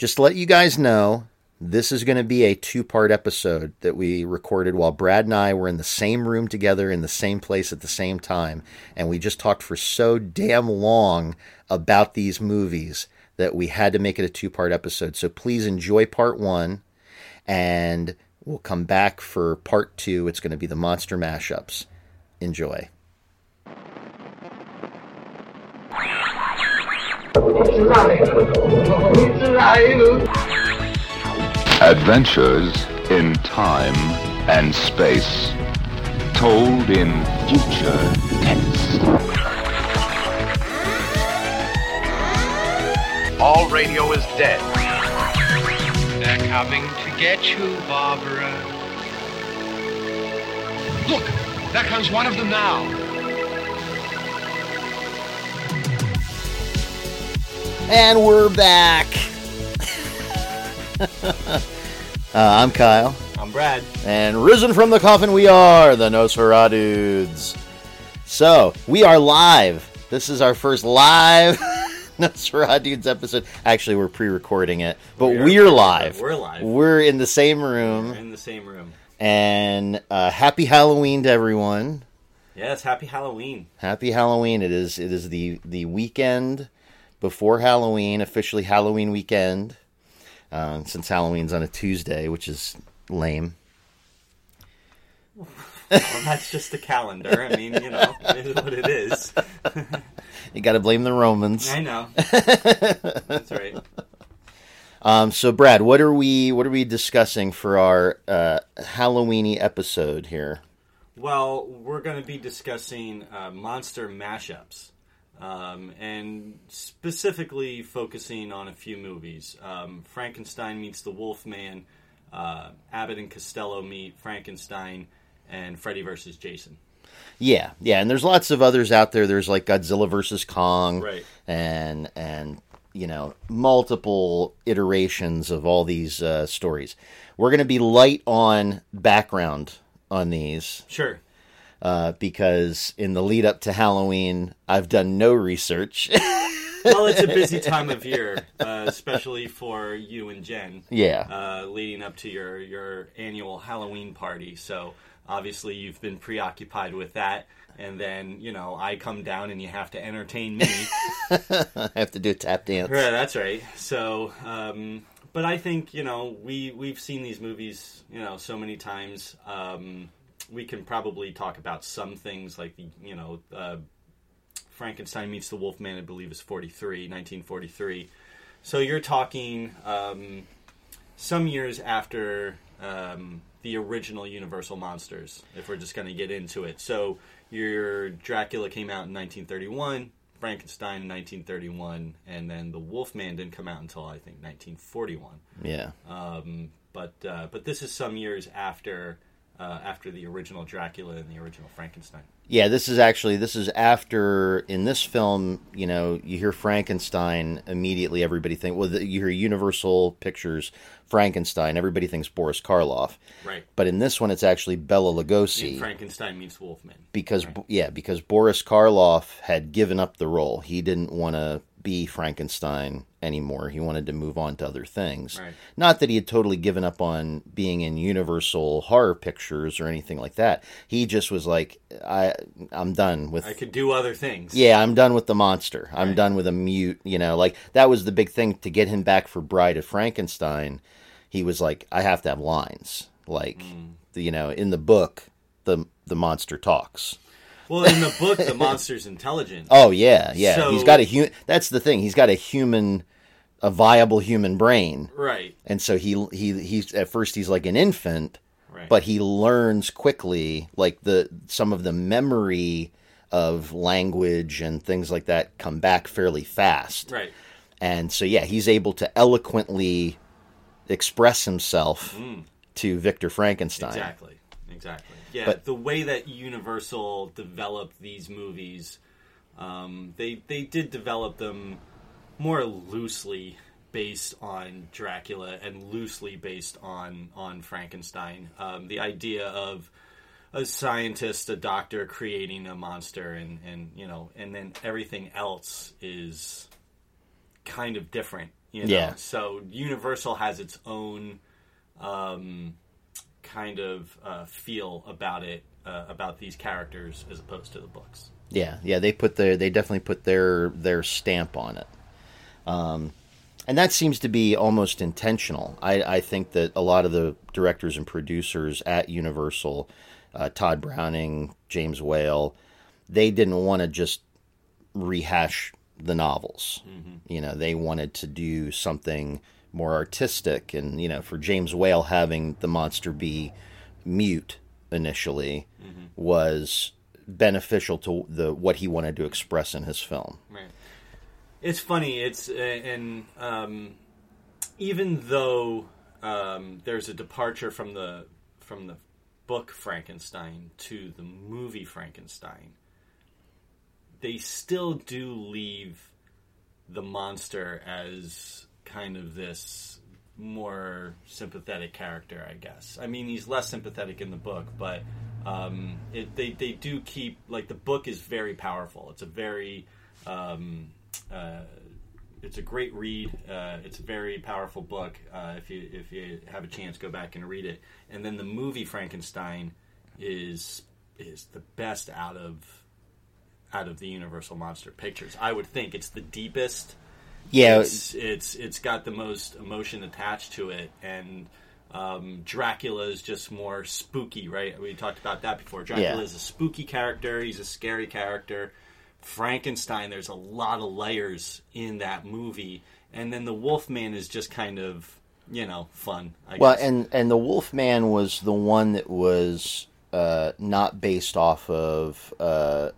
just to let you guys know, this is going to be a two part episode that we recorded while Brad and I were in the same room together in the same place at the same time. And we just talked for so damn long about these movies that we had to make it a two part episode. So please enjoy part one, and we'll come back for part two. It's going to be the monster mashups. Enjoy. Adventures in time and space, told in future tense. All radio is dead. They're coming to get you, Barbara. Look, there comes one of them now. And we're back. uh, I'm Kyle. I'm Brad. And risen from the coffin, we are the Nosferadudes. So, we are live. This is our first live Nosferadudes episode. Actually, we're pre recording it, but We're- we're, live. we're live. We're in the same We're room. in the same room. And uh, happy Halloween to everyone. Yes, Happy Halloween. Happy Halloween. It is it is the, the weekend before Halloween, officially Halloween weekend. Uh, since Halloween's on a Tuesday, which is lame. Well, that's just the calendar. I mean, you know, it is what it is. You got to blame the Romans. I know. That's right. Um, so, Brad, what are we what are we discussing for our uh, Halloweeny episode here? Well, we're going to be discussing uh, monster mashups, um, and specifically focusing on a few movies. Um, Frankenstein meets the Wolfman, uh, Abbott and Costello meet Frankenstein, and Freddy versus Jason. Yeah, yeah, and there's lots of others out there. There's like Godzilla versus Kong, Right. and and you know multiple iterations of all these uh, stories. We're going to be light on background on these Sure. Uh, because in the lead up to Halloween, I've done no research. Well, it's a busy time of year, uh, especially for you and Jen. yeah, uh, leading up to your your annual Halloween party. So obviously you've been preoccupied with that, and then you know I come down and you have to entertain me. I have to do a tap dance. yeah, that's right. So, um, but I think you know we we've seen these movies you know so many times. Um, we can probably talk about some things like the you know. Uh, Frankenstein meets the Wolfman, I believe, is 43, 1943. So you're talking um, some years after um, the original Universal Monsters, if we're just going to get into it. So your Dracula came out in 1931, Frankenstein in 1931, and then the Wolfman didn't come out until I think 1941. Yeah, Um, but uh, but this is some years after uh, after the original Dracula and the original Frankenstein. Yeah, this is actually this is after in this film. You know, you hear Frankenstein immediately. Everybody think well, the, you hear Universal Pictures Frankenstein. Everybody thinks Boris Karloff, Right. but in this one, it's actually Bela Lugosi Frankenstein meets Wolfman. because yeah, because Boris Karloff had given up the role. He didn't want to be Frankenstein anymore. He wanted to move on to other things. Right. Not that he had totally given up on being in Universal horror pictures or anything like that. He just was like, I, I'm done with. I could do other things. Yeah, I'm done with the monster. I'm Right. done with a mute. You know, like that was the big thing to get him back for Bride of Frankenstein. He was like, I have to have lines. Like, Mm. the, you know, in the book, the the monster talks. Well, in the book, the monster's intelligent. Oh yeah, yeah. So- he's got a hu- That's the thing. He's got a human, a viable human brain, Right. and so he he he's at first he's like an infant, Right. but he learns quickly. Like the some of the memory of language and things like that come back fairly fast. Right. And so yeah, he's able to eloquently express himself hmm. to Victor Frankenstein. Exactly. Exactly. Yeah. But- the way that Universal developed these movies, um, they they did develop them more loosely based on Dracula and loosely based on on Frankenstein. Um, the idea of a scientist, a doctor creating a monster, and and you know, and then everything else is kind of different You know? Yeah. So Universal has its own um, kind of uh, feel about it, uh, about these characters, as opposed to the books. Yeah, yeah, they put their they definitely put their their stamp on it, um, and that seems to be almost intentional. I, I think that a lot of the directors and producers at Universal, uh, Tod Browning, James Whale, they didn't want to just rehash the novels. You know, they wanted to do something more artistic, and you know, for James Whale having the monster be mute initially was beneficial to the what he wanted to express in his film. Right. It's funny. It's uh, and um, even though um, there's a departure from the from the book Frankenstein to the movie Frankenstein, they still do leave the monster as kind of this more sympathetic character, I guess. I mean, he's less sympathetic in the book, but um, it, they they do keep like the book is very powerful. It's a very um, uh, it's a great read. Uh, it's a very powerful book. Uh, if you if you have a chance, go back and read it. And then the movie Frankenstein is is the best out of out of the Universal Monster Pictures. I would think it's the deepest Yeah, it's it's it's got the most emotion attached to it and um, Dracula is just more spooky, right? We talked about that before. Dracula Yeah. is a spooky character. He's a scary character. Frankenstein, there's a lot of layers in that movie, and then the Wolfman is just kind of you know fun. I Well, guess. and and the Wolfman was the one that was uh, not based off of uh,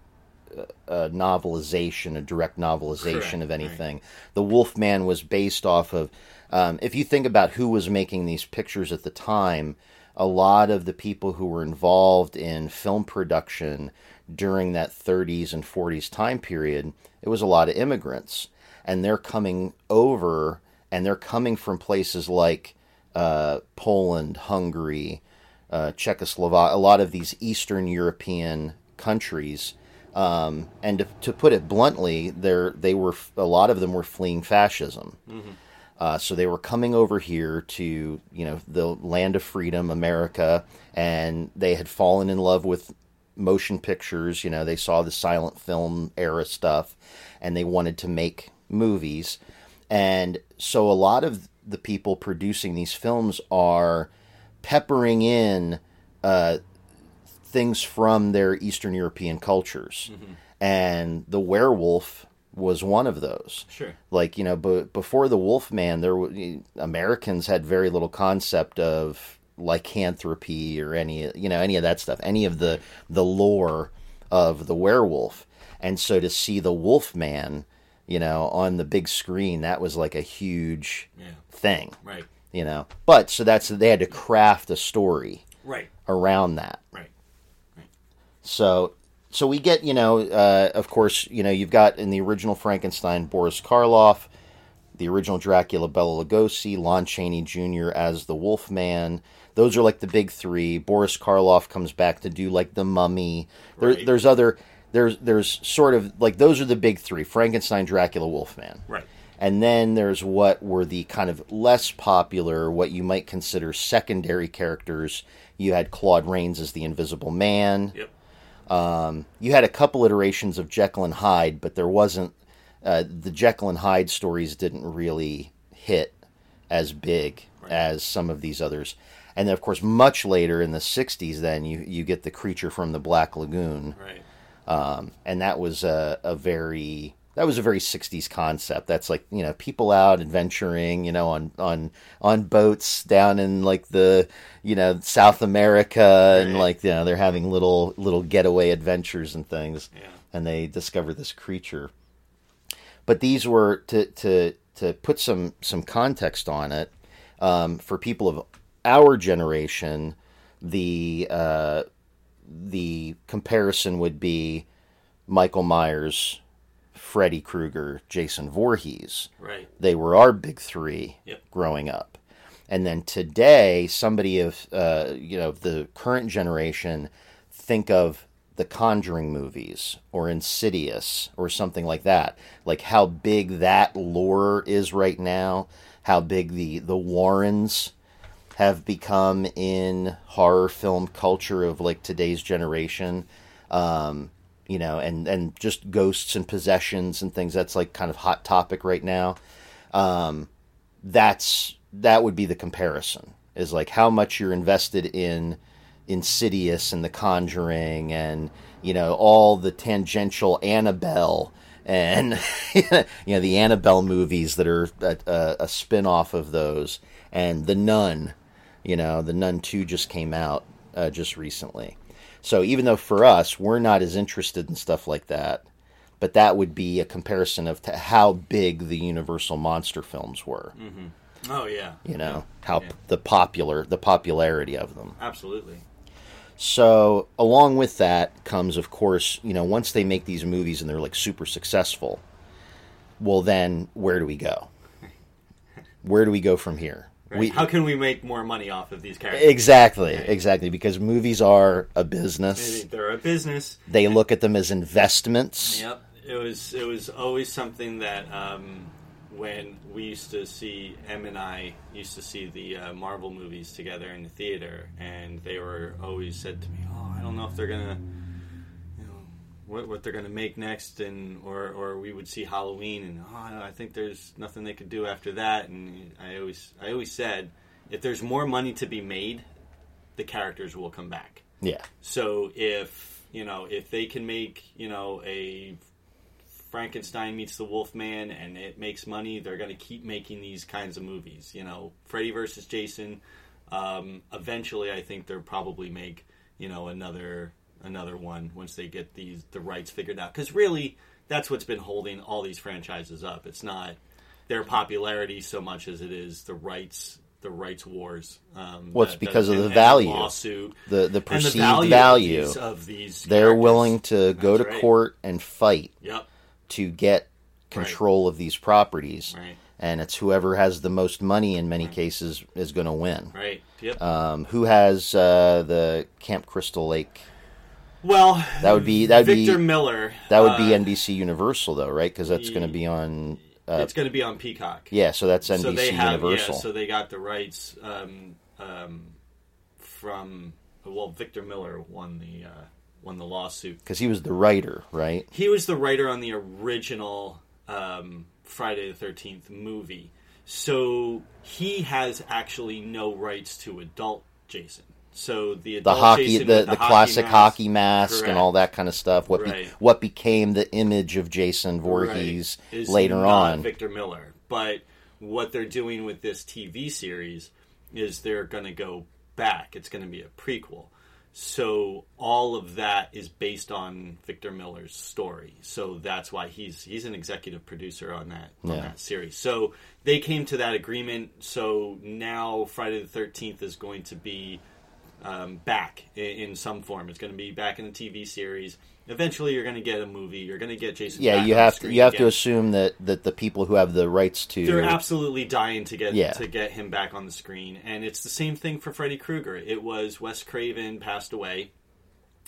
a novelization, a direct novelization Correct, of anything. The Wolfman was based off of. Um, if you think about who was making these pictures at the time, a lot of the people who were involved in film production during that 30s and 40s time period, it was a lot of immigrants, and they're coming over, and they're coming from places like uh, Poland, Hungary, uh, Czechoslovakia, a lot of these Eastern European countries. Um, and to, to put it bluntly, they were a lot of them were fleeing fascism. Uh, so they were coming over here to you know the land of freedom, America, and they had fallen in love with motion pictures. You know, they saw the silent film era stuff, and they wanted to make movies. And so a lot of the people producing these films are peppering in uh, things from their Eastern European cultures, mm-hmm. and the werewolf was one of those. Sure. Like you know, but before the Wolfman, there were, Americans had very little concept of lycanthropy or any you know any of that stuff, any of the the lore of the werewolf, and so to see the Wolfman, you know, on the big screen, that was like a huge Yeah. thing, Right. you know. But so that's they had to craft a story Right. around that. Right. So, so we get, you know, uh, of course, you know, you've got in the original Frankenstein Boris Karloff, the original Dracula Bela Lugosi, Lon Chaney Jr. as the Wolfman. Those are like the big three. Boris Karloff comes back to do like the Mummy. There, Right. There's other. There's there's sort of like those are the big three: Frankenstein, Dracula, Wolfman. Right. And then there's what were the kind of less popular, what you might consider secondary characters. You had Claude Rains as the Invisible Man. Yep. You had a couple iterations of Jekyll and Hyde, but there wasn't. Uh, the Jekyll and Hyde stories didn't really hit as big as some of these others. And then, of course, much later in the '60s, then you you get the creature from the Black Lagoon, Right. um, and that was a, a very that was a very 60s concept. That's like you know people out adventuring you know on on on boats down in like the you know south america and like you know they're having little little getaway adventures and things. Yeah. and they discover this creature. But these were to to to put some some context on it um, for people of our generation the uh, the comparison would be Michael Myers, Freddy Krueger, Jason Voorhees. Right. They were our big three Yep. growing up. And then today, somebody of uh, you know the current generation think of the Conjuring movies or Insidious or something like that. Like how big that lore is right now, how big the the Warrens have become in horror film culture of like today's generation. Um, you know, and and just ghosts and possessions and things. That's like kind of hot topic right now. Um, that's that would be the comparison. Is like how much you're invested in Insidious and The Conjuring and you know all the tangential Annabelle and you know the Annabelle movies that are a, a, a spin off of those and The Nun. You know, The Nun 2 just came out uh, just recently. So even though for us we're not as interested in stuff like that, but that would be a comparison of to how big the Universal monster films were. Mm-hmm. Oh yeah. You know Yeah. how Yeah. the popular the popularity of them. Absolutely. So, along with that comes, of course, you know, once they make these movies and they're like super successful, well, then where do we go? Where do we go from here? Right. We, How can we make more money off of these characters? exactly, Right. exactly, because movies are a business. They're a business. They look at them as investments. Yep. It was it was always something that um, when we used to see M and I used to see the uh, Marvel movies together in the theater, and they were always said to me, "Oh, I don't know if they're gonna." What, what they're going to make next, and or, or we would see Halloween, and oh, I think there's nothing they could do after that. And I always I always said, if there's more money to be made, the characters will come back. Yeah, So if you know if they can make you know a Frankenstein meets the Wolfman and it makes money, they're going to keep making these kinds of movies. You know, Freddy versus Jason. Um, eventually, I think they'll probably make you know another another one once they get these the rights figured out. Because really, that's what's been holding all these franchises up. It's not their popularity so much as it is the rights the rights wars. Um, Well, because of the value. lawsuit, the the perceived the value, value. Of these, of these They're willing to go to right. court and fight Yep. to get control of these properties. Right. And it's whoever has the most money in many cases is going to win. Right. Yep. Um, who has uh, the Camp Crystal Lake? Well, That would be that would Victor be Miller. that would be uh, NBC Universal though, right? Because that's going to be on. Uh, it's going to be on Peacock. yeah, so that's NBC so they have Universal. yeah. So they got the rights um, um, from well, Victor Miller won the uh, won the lawsuit. Because he was the writer, right? He was the writer on the original um, Friday the Thirteenth movie, so he has actually no rights to adult Jason. So the The hockey, the, with the, classic mask- hockey mask, Correct. and all that kind of stuff. What be, what became the image of Jason Voorhees Right. Later on? Victor Miller. But what they're doing with this TV series is they're going to go back. It's going to be a prequel. So all of that is based on Victor Miller's story. So that's why he's he's an executive producer on that on that series. So they came to that agreement. So now Friday the Thirteenth is going to be um, back in, in some form. It's going to be back in the TV series. Eventually, you're going to get a movie. You're going to get Jason. yeah, you have to you have to assume that, that the people who have the rights to They're absolutely dying to get Yeah. to get him back on the screen, and it's the same thing for Freddy Krueger. It was Wes Craven passed away,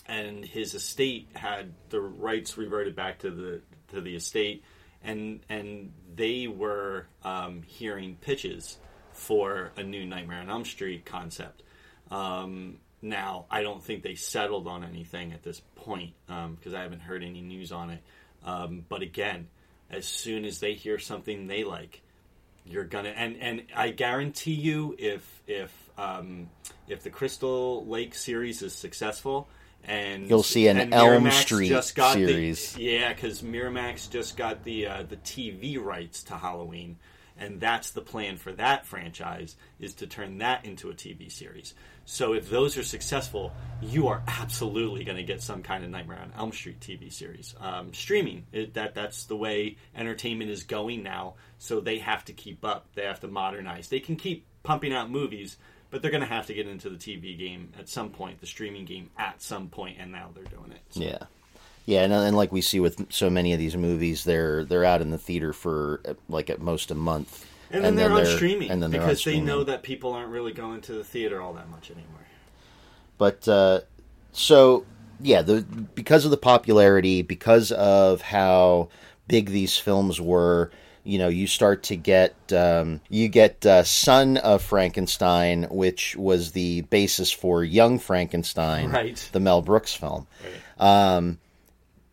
and his estate had the rights reverted back to the to the estate, and and they were um, hearing pitches for a new Nightmare on Elm Street concept. Um, now, I don't think they settled on anything at this point because I haven't heard any news on it. Um, but again, as soon as they hear something they like, you're gonna and and I guarantee you, if if um, if the Crystal Lake series is successful. And You'll see an Elm Miramax Street just got the- series. yeah, because Miramax just got the uh, the TV rights to Halloween, and that's the plan for that franchise is to turn that into a TV series. So if those are successful, you are absolutely going to get some kind of Nightmare on Elm Street TV series. Um, streaming it, that that's the way entertainment is going now. So they have to keep up. They have to modernize. They can keep pumping out movies, but they're going to have to get into the TV game at some point, the streaming game at some point, and now they're doing it. So- Yeah, yeah, and, and like we see with so many of these movies, they're they're out in the theater for like at most a month, And then they're on streaming and then they're because streaming. they know that people aren't really going to the theater all that much anymore. But uh, so yeah, the because of the popularity, because of how big these films were, you know, you start to get um, you get uh, Son of Frankenstein, which was the basis for Young Frankenstein, Right. the Mel Brooks film. Um,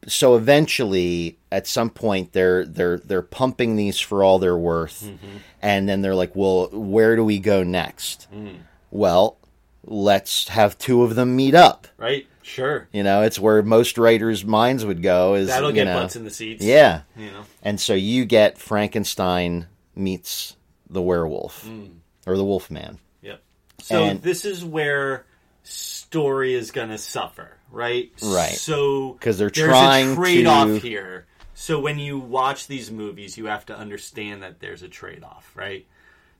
so eventually, at some point, they're they're they're pumping these for all they're worth, mm-hmm. and then they're like, "Well, where do we go next?" Mm. Well, let's have two of them meet up. Right? Sure. You know, it's where most writers' minds would go. Is That'll get know, butts in the seats. yeah, You know. and so you get Frankenstein meets the werewolf mm. or the wolf man. Yep. So And- this is where story is going to suffer, right? Right. So because they're there's trying a trade-off to- here. So when you watch these movies, you have to understand that there's a trade-off, right?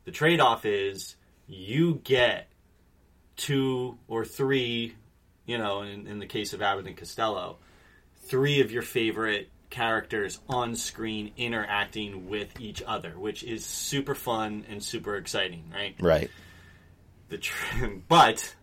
The trade-off is you get two or three, you know, in, in the case of Abbott and Costello, three of your favorite characters on screen interacting with each other, which is super fun and super exciting, right? Right. the tr- but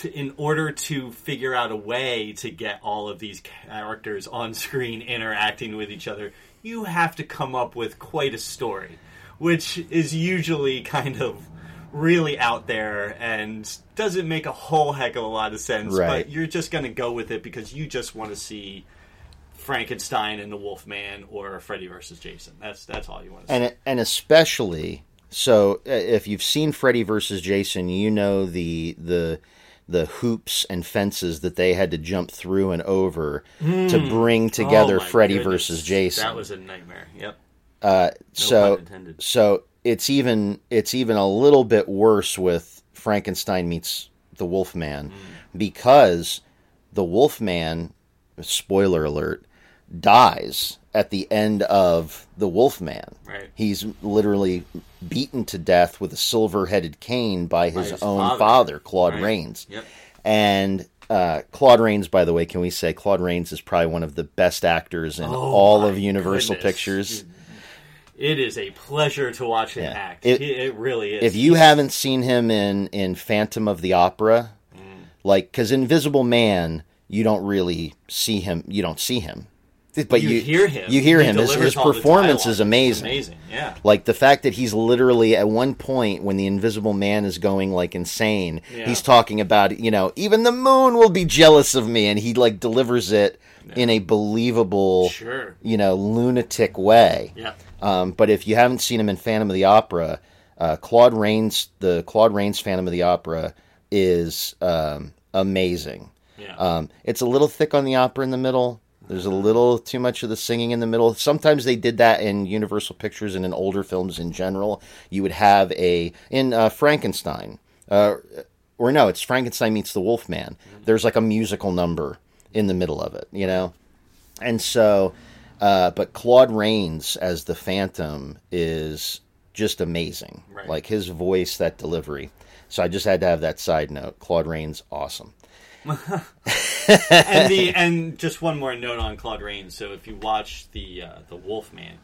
to, in order to figure out a way to get all of these characters on screen interacting with each other you have to come up with quite a story which is usually kind of really out there and doesn't make a whole heck of a lot of sense Right. but you're just going to go with it because you just want to see Frankenstein and the Wolfman or Freddy versus Jason. That's that's all you want to see. and and especially so uh, if you've seen Freddy versus Jason, you know the the the hoops and fences that they had to jump through and over to bring together Oh Freddy goodness. versus Jason. That was a nightmare. Yep. so pun intended. so it's even it's even a little bit worse with Frankenstein meets the Wolfman Hmm. because the Wolfman spoiler alert dies at the end of the Wolfman. Right. He's literally beaten to death with a silver-headed cane by his, his own father. father, Claude Right. Rains. Yep. And uh, Claude Rains, by the way, can we say Claude Rains is probably one of the best actors in Oh all of Universal goodness. Pictures. It is a pleasure to watch him Yeah. act. It- It, it really is. if you haven't seen him in in Phantom of the Opera, Mm. like because Invisible Man, you don't really see him. You don't see him, but you, you, hear him, You hear He him. His, his performance is amazing. Amazing. Yeah. Like the fact that he's literally at one point when the Invisible Man is going like insane, Yeah. he's talking about you know even the moon will be jealous of me, and he like delivers it in a believable, Sure. you know, lunatic way. Yeah. Um, but if you haven't seen him in Phantom of the Opera, uh, Claude Rains, the Claude Rains Phantom of the Opera is um, amazing. Yeah. Um, it's a little thick on the opera in the middle. There's a little too much of the singing in the middle. Sometimes they did that in Universal Pictures and in older films in general. You would have a in uh, Frankenstein, uh, or no, it's Frankenstein meets the Wolfman. There's like a musical number in the middle of it, you know, and so. Uh, but Claude Rains as the Phantom is just amazing. Right. Like his voice, that delivery. So I just had to have that side note. Claude Rains, awesome. and the and just one more note on Claude Rains. So if you watch the uh, the Wolfman,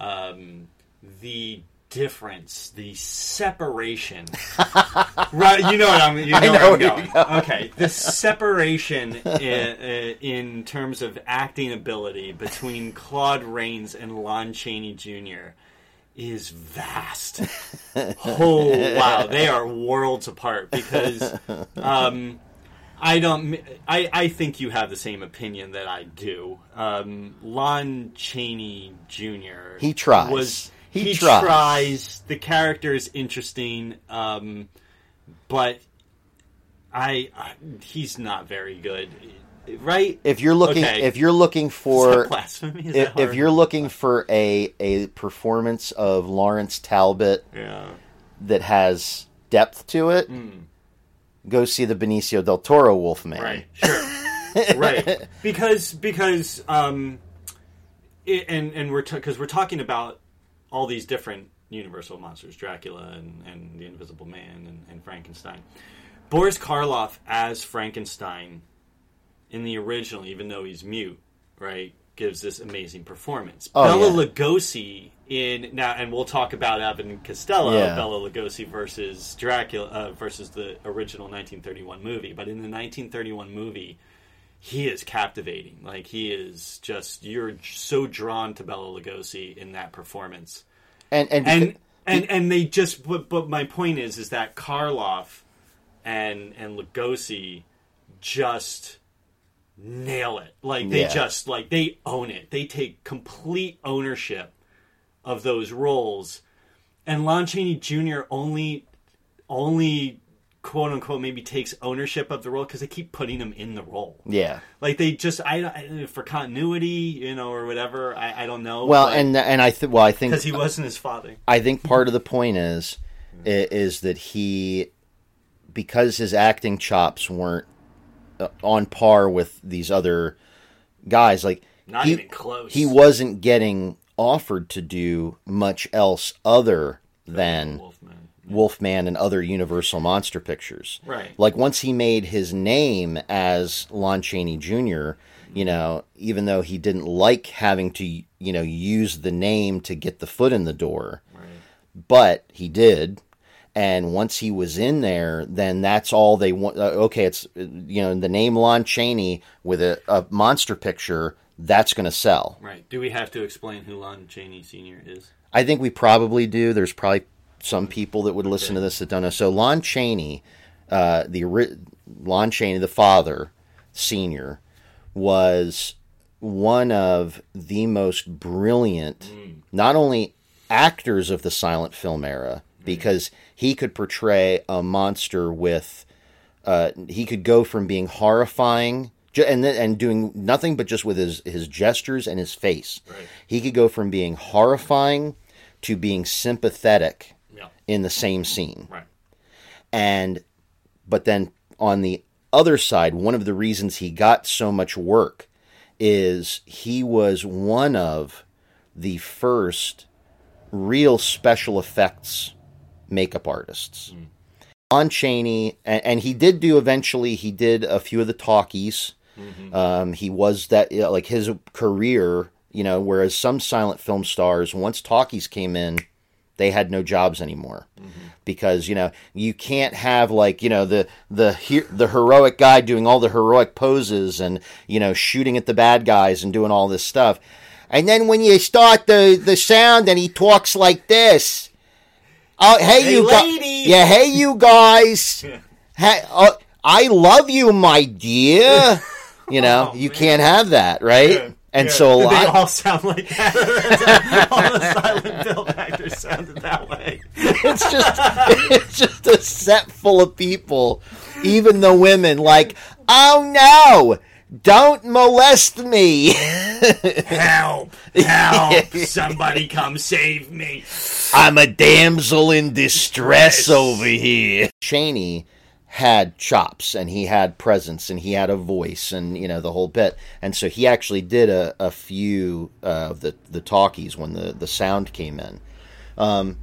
um, the difference, the separation, right? You know what I'm. You know, know where I'm going. Okay, the separation in, in terms of acting ability between Claude Rains and Lon Chaney Jr. is vast. oh wow, they are worlds apart because. Um, I don't. I, I think you have the same opinion that I do. Um, Lon Chaney Jr. He tries. Was He he, tries. tries. The character is interesting, um, but I, I he's not very good, right? If you're looking, Okay. if you're looking for, blasphemy? Is if, if you're looking for a a performance of Lawrence Talbot yeah. that has depth to it, go see the Benicio del Toro Wolfman. Right. Sure. right. Because because um, it, and and we're because we're talking about all these different Universal monsters, Dracula and, and the Invisible Man and, and Frankenstein. Boris Karloff as Frankenstein in the original, even though he's mute, right, gives this amazing performance. Oh, Bela yeah. Lugosi in now, and we'll talk about and Costello, Yeah. Bela Lugosi versus Dracula uh, versus the original 1931 movie. But in the 1931 movie, he is captivating. Like he is just you're so drawn to Bela Lugosi in that performance, and and, and and and they just. But, but my point is, is that Karloff and and Lugosi just nail it. Like they Yeah. just like they own it. They take complete ownership of those roles. And Lon Chaney Jr. only only quote unquote maybe takes ownership of the role because they keep putting him in the role. yeah. Like they just I, I for continuity, you know, or whatever. I, I don't know. Well, and and I think well, I think because he wasn't his father. I think part of the point is is that he because his acting chops weren't Uh, on par with these other guys like Not he, even close. he wasn't getting offered to do much else other than Wolfman. Wolfman and other Universal monster pictures. Right. Like once he made his name as Lon Chaney Jr., you mm-hmm. know, even though he didn't like having to, you know, use the name to get the foot in the door, Right. but he did. And once he was in there, then that's all they want. Uh, okay, it's you know the name Lon Chaney with a, a monster picture that's going to sell. Right. Do we have to explain who Lon Chaney Sr. is? I think we probably do. There's probably some people that would listen to this that don't know. So Lon Chaney, uh, the Lon Chaney, the father, senior, was one of the most brilliant, not only actors of the silent film era, because he could portray a monster with, uh, he could go from being horrifying. And, and doing nothing but just with his, his gestures and his face. Right. He could go from being horrifying to being sympathetic Yeah. in the same scene. Right. And but then on the other side, one of the reasons he got so much work is he was one of the first real special effects makeup artists. Lon Chaney, and, and he did do eventually. He did a few of the talkies. Um, he was that you know, like his career, you know. Whereas some silent film stars, once talkies came in, they had no jobs anymore because you know you can't have like you know the the he- the heroic guy doing all the heroic poses and you know shooting at the bad guys and doing all this stuff and then when you start the the sound and he talks like this oh hey, Hey, you gu- yeah hey you guys hey, uh, i love you my dear you know Oh, you man. can't have that right Yeah, and yeah. so a Did they lot all sound like that. all the silent film actors sounded that way. it's just it's just a set full of people even the women like oh no don't molest me Help! Help! Somebody come save me! i'm a damsel in distress Yes. over here Chaney had chops and he had presence and he had a voice and you know the whole bit and so he actually did a, a few uh, of the the talkies when the the sound came in Um,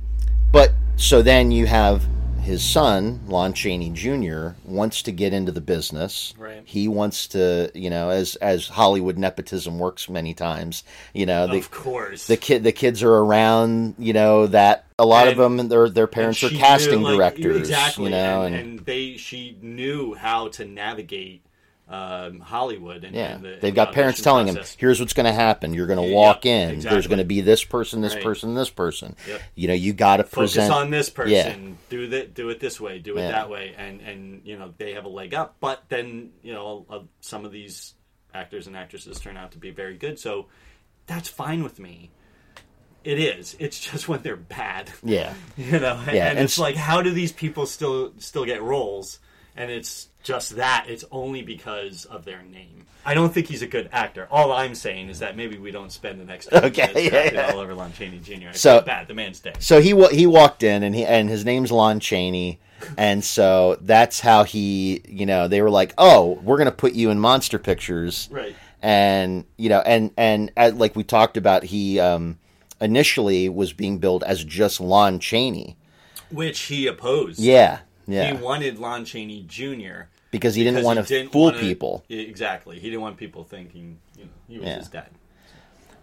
But so then you have his son, Lon Chaney Jr., wants to get into the business. Right. He wants to, you know, as as Hollywood nepotism works many times, you know, the of course. the kid the kids are around, you know, that a lot of them their their parents are casting knew, like, directors, exactly, you know, and, and, and they she knew how to navigate um, Hollywood. And, yeah, and the, they've got parents telling them, process. "Here's what's going to happen. You're going to walk yeah, in. There's going to be this person, this Right. person, this person. Yep. You know, you got to Focus present on this person. Yeah. Do that. Do it this way. Do it Yeah. that way. And and you know they have a leg up. But then you know uh, some of these actors and actresses turn out to be very good. So that's fine with me. It is. It's just when they're bad. Yeah. You know, and, Yeah, and and it's s- like, how do these people still still get roles? And it's just that. It's only because of their name. I don't think he's a good actor. All I'm saying is that maybe we don't spend the next Okay, yeah, yeah. all over Lon Chaney Jr. I So- bad. The man's dead. So he wa- he walked in and he and his name's Lon Chaney, and so that's how he you know they were like, oh, we're gonna put you in monster pictures, Right. and you know and and like we talked about, he um, initially was being billed as just Lon Chaney. Which he opposed. Yeah, yeah, He wanted Lon Chaney Jr. because he didn't because want he to didn't fool wanna- people. Exactly. He didn't want people thinking you know he was Yeah. his dad.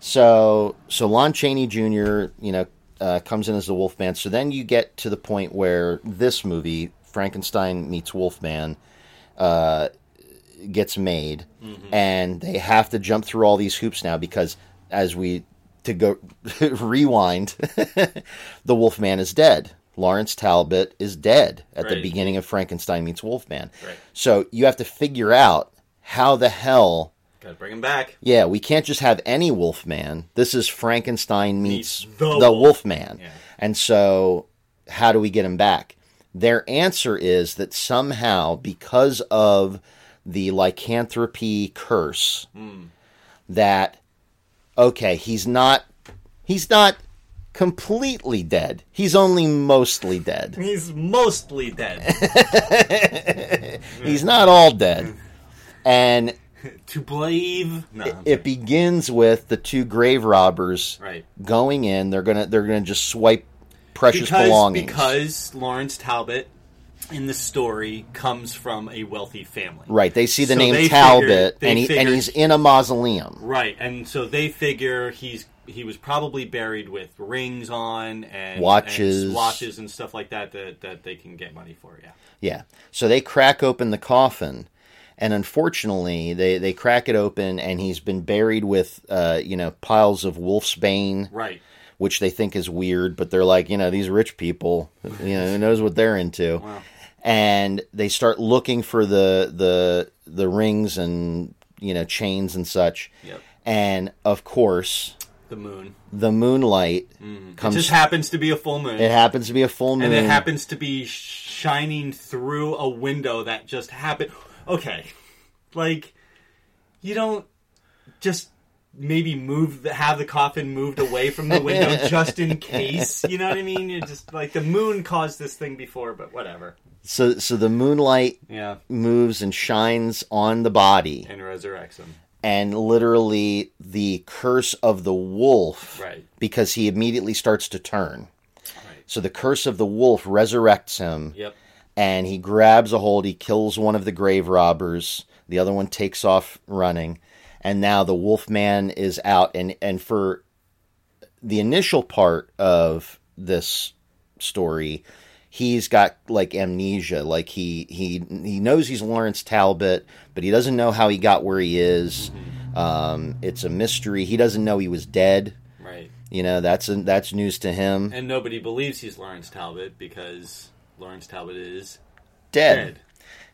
So so Lon Chaney Jr. you know uh, comes in as the Wolfman. So then you get to the point where this movie Frankenstein meets Wolfman uh, gets made, and they have to jump through all these hoops now because as we to go rewind, the Wolfman is dead. Lawrence Talbot is dead at the beginning of Frankenstein meets Wolfman. Right. So you have to figure out how the hell. Gotta bring him back. Yeah, we can't just have any Wolfman. This is Frankenstein meets, Meets the, the Wolf. Wolfman. Yeah. And so, how do we get him back? Their answer is that somehow, because of the lycanthropy curse, Hmm. that okay, he's not he's not completely dead. He's only mostly dead. He's mostly dead. He's not all dead. And to believe. No. I'm it begins with the two grave robbers Right. going in. They're gonna they're gonna just swipe precious because, belongings. Because Lawrence Talbot in the story comes from a wealthy family. right, they see the So name Talbot, figured- and he and he's in a mausoleum. Right, and so they figure he's he was probably buried with rings on and Watches. and watches and stuff like that, that that they can get money for. Yeah, Yeah. So they crack open the coffin, and unfortunately, they they crack it open, and he's been buried with uh, you know piles of wolf's bane, right. which they think is weird, but they're like, you know, these rich people, you know, who knows what they're into. Wow. And they start looking for the the the rings and you know chains and such. Yep. And of course, The moon. the moonlight mm. It comes. just happens to be a full moon, it happens to be a full moon. and it happens to be shining through a window that just happened. Okay, like you don't just maybe move the, have the coffin moved away from the window just in case. You know what I mean? You're just like the moon caused this thing before, but whatever. So so the moonlight Yeah, moves and shines on the body. and resurrects him. And literally the curse of the wolf Right. because he immediately starts to turn Right. so the curse of the wolf resurrects him Yep. and he grabs a hold he kills one of the grave robbers the other one takes off running and now the wolf man is out and and for the initial part of this story he's got like amnesia like he he he knows he's Lawrence Talbot but he doesn't know how he got where he is um it's a mystery he doesn't know he was dead Right. you know that's that's news to him And nobody believes he's Lawrence Talbot because Lawrence Talbot is dead. dead.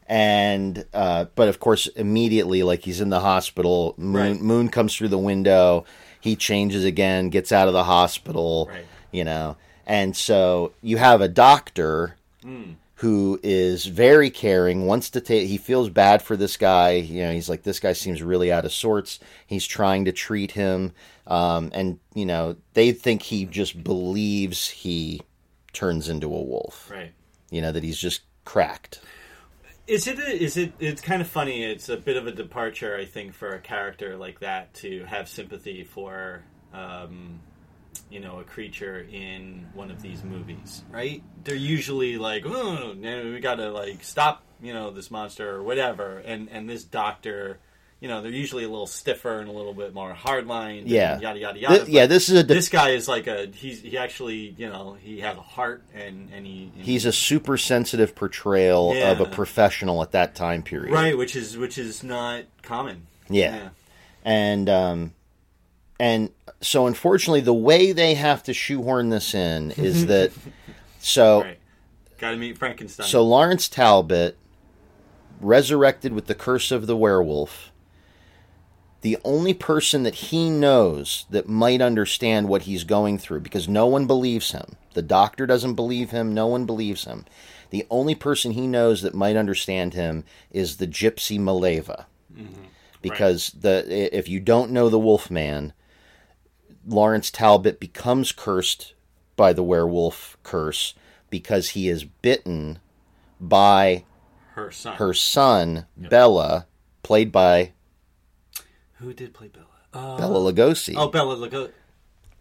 and uh, but of course immediately like he's in the hospital moon Right. moon comes through the window he changes again gets out of the hospital Right. you know and so you have a doctor Hmm. who is very caring wants to take he feels bad for this guy you know he's like this guy seems really out of sorts he's trying to treat him um, and you know they think he just believes he turns into a wolf Right. you know that he's just cracked Is it? A, is it? It's kind of funny. It's a bit of a departure, I think, for a character like that to have sympathy for, um, you know, a creature in one of these movies, right? They're usually like, oh, no, we got to like stop, you know, this monster or whatever. And and this doctor, you know, they're usually a little stiffer and a little bit more hardline. Yeah. Yada yada yada. Th- yeah, this is a de- this guy is like a he's he actually you know he has a heart and and he and he's a super sensitive portrayal of a professional at that time period. right, which is which is not common. Yeah. And um and so unfortunately the way they have to shoehorn this in is that so Right. Got to meet Frankenstein. so Lawrence Talbot resurrected with the curse of the werewolf the only person that he knows that might understand what he's going through because no one believes him. The doctor doesn't believe him, no one believes him. The only person he knows that might understand him is the gypsy Maleva. Mm-hmm. Because the if you don't know the Wolfman, Lawrence Talbot becomes cursed by the werewolf curse because he is bitten by her son. her son Bela, played by Who did play Bela? Uh, Bela Lugosi. oh, Bela Lugosi.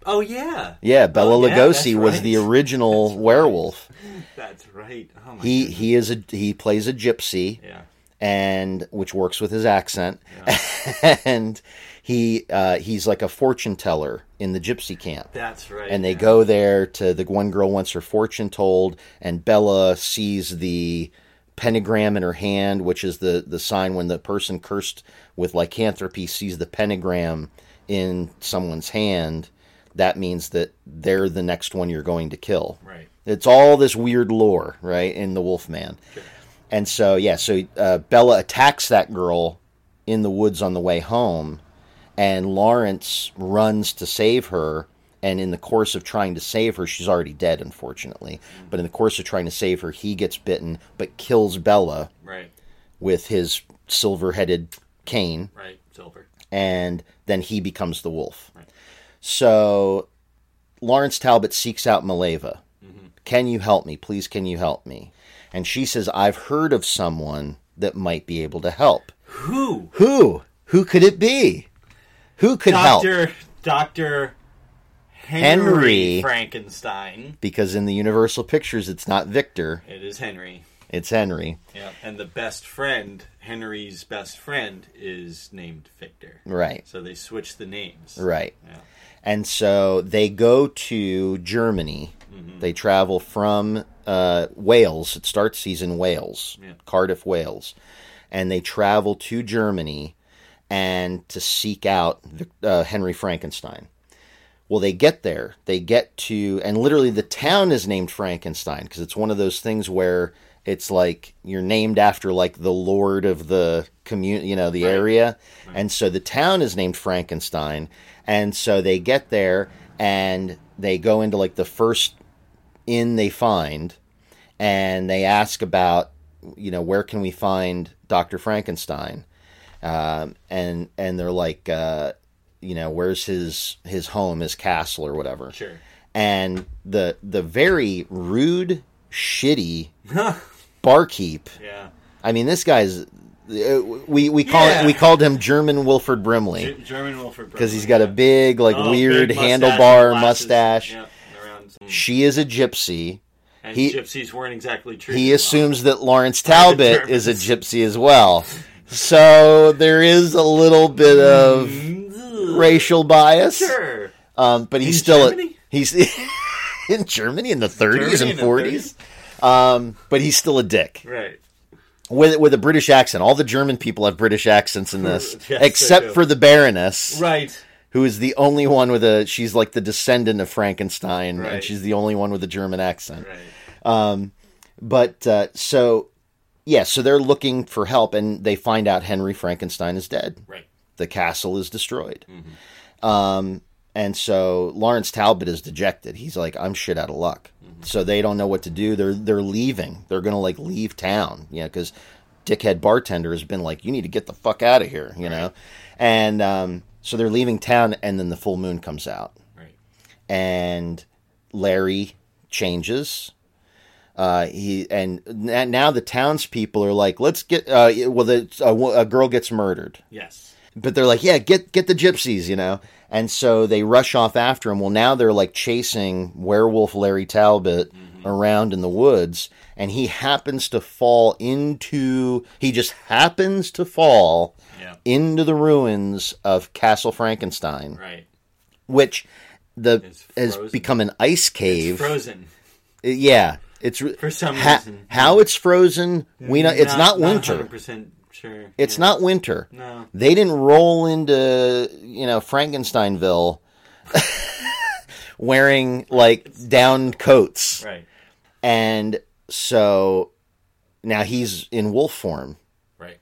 Oh yeah. Yeah, Bela Oh, yeah, Lugosi was right. the original werewolf. That's right. Oh my He goodness. he is a he plays a gypsy Yeah. and which works with his accent. and he uh, he's like a fortune teller in the gypsy camp. That's right. And they yeah. go there to the one girl wants her fortune told and Bela sees the pentagram in her hand, which is the the sign when the person cursed with lycanthropy sees the pentagram in someone's hand. That means that they're the next one you're going to kill. Right. It's all this weird lore, right, in the Wolfman. And so, yeah, so uh, Bela attacks that girl in the woods on the way home, and Lawrence runs to save her. And in the course of trying to save her, she's already dead, unfortunately. But in the course of trying to save her, he gets bitten, but kills Bela Right. with his silver headed cane Right. Silver. and then he becomes the wolf. Right. So Lawrence Talbot seeks out Maleva. Mm-hmm. Can you help me? Please, can you help me? And she says, I've heard of someone that might be able to help. Who? Who? Who could it be? Who could help? Doctor Doctor Henry, Henry. Frankenstein. Because in the Universal Pictures, it's not Victor, It is Henry. it's Henry. Yeah. And the best friend, Henry's best friend, is named Victor. Right, So they switch the names. right. Yeah. And so they go to Germany. They travel from uh, Wales. It starts he's in Wales, Yeah. Cardiff, Wales, and they travel to Germany and to seek out uh, Henry Frankenstein. Well, they get there. They get to, and literally the town is named Frankenstein because it's one of those things where it's like you're named after like the lord of the community, you know, the area. And so the town is named Frankenstein. And so they get there and they go into like the first inn they find and they ask about, you know, where can we find Dr. Frankenstein? Um, and, and they're like, uh, you know, where's his, his home, his castle or whatever Sure. and the the very rude, shitty barkeep. Yeah. I mean, this guy's uh, we we call Yeah. it we called him German Wilford Brimley G- German Wilford because he's got a big like Oh, weird big mustache handlebar mustache. Yeah, some- She is a gypsy. and he- gypsies weren't exactly true. He assumes that Lawrence Talbot is a gypsy as well. So there is a little bit of racial bias. Sure. Um, but he's In still Germany? a, he's in Germany in the 30s Germany and in the 40s. Um, but he's still a dick Right. with with a British accent. All the German people have British accents in this, Yes, except for the Baroness, Right. who is the only one with a. She's like the descendant of Frankenstein, and she's the only one with a German accent. Right. But uh, so, yeah, so they're looking for help, and they find out Henry Frankenstein is dead. Right. The castle is destroyed. Um, and so Lawrence Talbot is dejected. He's like, I'm shit out of luck. So they don't know what to do. They're they're leaving. They're gonna like leave town, you know, because dickhead bartender has been like, you need to get the fuck out of here, you know. And um, so they're leaving town, and then the full moon comes out, Right. and Larry changes. Uh, he and now the townspeople are like, let's get. Uh, well, the, a, a girl gets murdered, Yes. but they're like, yeah, get get the gypsies, you know. And so they rush off after him. Well, now they're like chasing werewolf Larry Talbot around in the woods, and he happens to fall into. He just happens to fall Yeah. into the ruins of Castle Frankenstein, Right. which the has become an ice cave. Frozen. Uh, Yeah, it's For some ha- reason. how it's frozen. We know it's not, winter. 100% sure. it's Yeah. not winter. No. They didn't roll into you know Frankensteinville wearing like down coats, Right. and so now he's in wolf form. Right.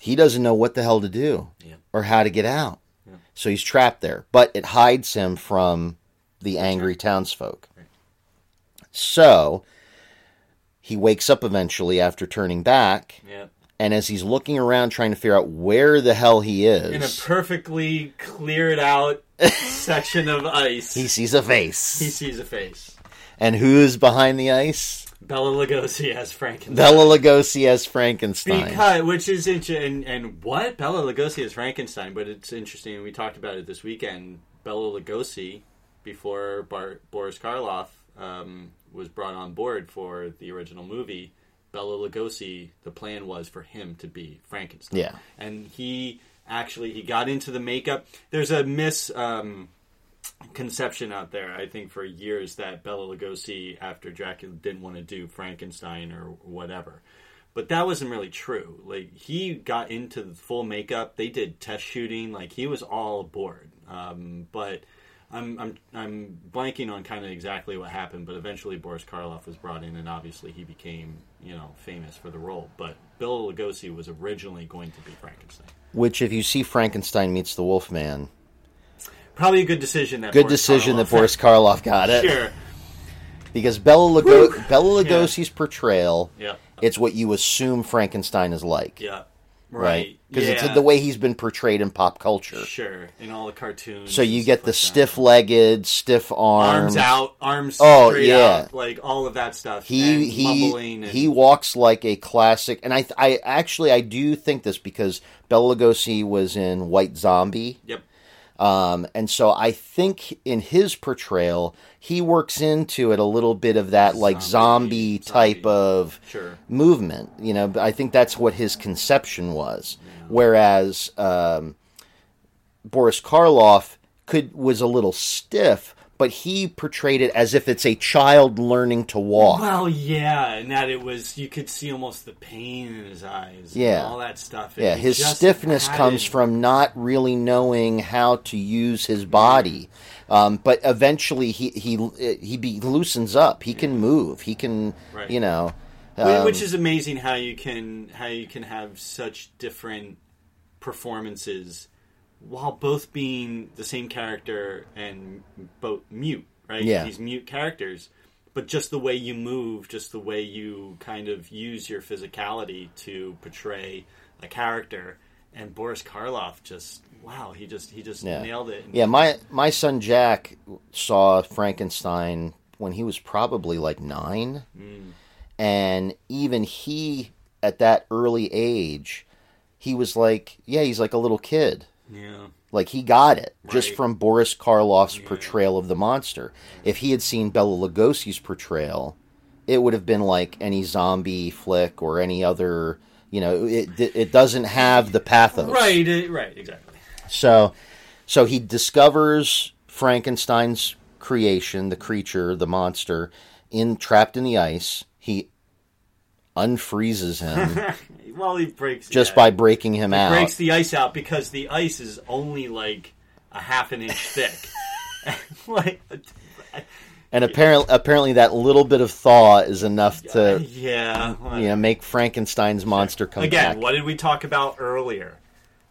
He doesn't know what the hell to do Yeah. or how to get out. So he's trapped there, but it hides him from the angry townsfolk. So he wakes up eventually after turning back, Yeah. and as he's looking around trying to figure out where the hell he is, In a perfectly cleared out section of ice, he sees a face. he sees a face. And who's behind the ice? Bela Lugosi as Frankenstein. Bela Lugosi as Frankenstein. Because, which is interesting, and, and what Bela Lugosi is Frankenstein, but it's interesting. We talked about it this weekend. Bela Lugosi, before Bar- Boris Karloff um, was brought on board for the original movie, Bela Lugosi, the plan was for him to be Frankenstein. Yeah. and he actually he got into the makeup. There's a miss. Um, conception out there, I think, for years that Bela Lugosi, after Dracula, didn't want to do Frankenstein or whatever. but that wasn't really true. Like he got into the full makeup. They did test shooting. Like he was all aboard. Um, but I'm I'm I'm blanking on kind of exactly what happened. But eventually Boris Karloff was brought in, and obviously he became you know famous for the role. But Bela Lugosi was originally going to be Frankenstein. Which, if you see Frankenstein meets the Wolfman, Probably a good decision. That good Boris decision that Karloff- Boris Karloff got it. Sure. Because Bela, Lugo- Bela Lugosi's portrayal, Yeah. it's what you assume Frankenstein is like. Yeah. Right? Right. Because yeah. it's the way he's been portrayed in pop culture. Sure. In all the cartoons. So you get the like stiff legged, stiff arms. arms out, arms Oh, straight yeah. out, like all of that stuff. He and he and, he walks like a classic, and I I actually I do think this because Bela Lugosi was in White Zombie, Yep. Um, and so I think in his portrayal he works into it a little bit of that like zombie, Zombie- type zombie. of Sure. movement. You know, I think that's what his conception was. Whereas um, Boris Karloff could was a little stiff, but he portrayed it as if it's a child learning to walk. Well, yeah, and that it was you could see almost the pain in his eyes. and Yeah. all that stuff. Yeah, his stiffness added- comes from not really knowing how to use his body. Um, but eventually, he he he be, loosens up. He can move. He can, Right. you know. Um, which is amazing how you can how you can have such different performances while both being the same character and both mute right Yeah. these mute characters but just the way you move just the way you kind of use your physicality to portray a character and Boris Karloff just wow he just he just Yeah. nailed it Yeah, my my son Jack saw Frankenstein when he was probably like nine, Mm. and even he, at that early age, he was like, yeah, he's like a little kid. Yeah Like he got it just from Boris Karloff's portrayal of the monster. If he had seen Bela Lugosi's portrayal, it would have been like any zombie flick or any other. You know, it it doesn't have the pathos. right right exactly So, so he discovers Frankenstein's creation, the creature, the monster, in trapped in the ice. He unfreezes him well he breaks just by breaking him out. breaks the ice out because the ice is only like a half an inch thick. like, and apparently, apparently, that little bit of thaw is enough to uh, yeah. you know make Frankenstein's monster come back. Again, back. what did we talk about earlier?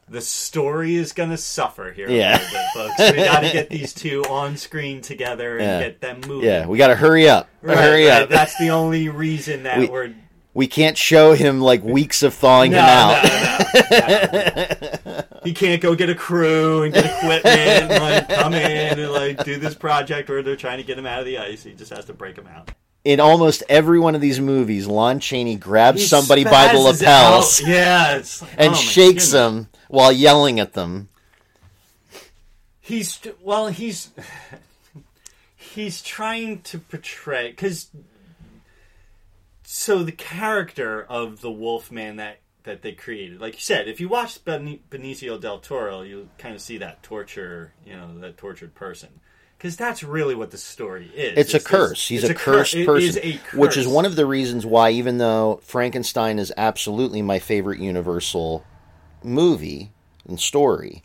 The story is going to suffer here Yeah. a little bit, folks. We got to get these two on screen together and Yeah. get them moving. Yeah, we got to hurry up. Right, hurry right. up. That's the only reason that We- we're We can't show him like weeks of thawing no, him out. no, no. He can't go get a crew and get equipment and like come in and like do this project where they're trying to get him out of the ice. He just has to break him out. In almost every one of these movies, Lon Chaney grabs He somebody by the lapels. Yeah, like, and oh shakes goodness. them while yelling at them. He's well, he's he's trying to portray because so the character of the Wolfman that that they created, like you said, if you watch ben- Benicio del Toro, you kind of see that torture, you know, that tortured person. Because that's really what the story is. It's a this- curse. He's it's a, cursed it person, is a which is one of the reasons why, even though Frankenstein is absolutely my favorite Universal movie and story,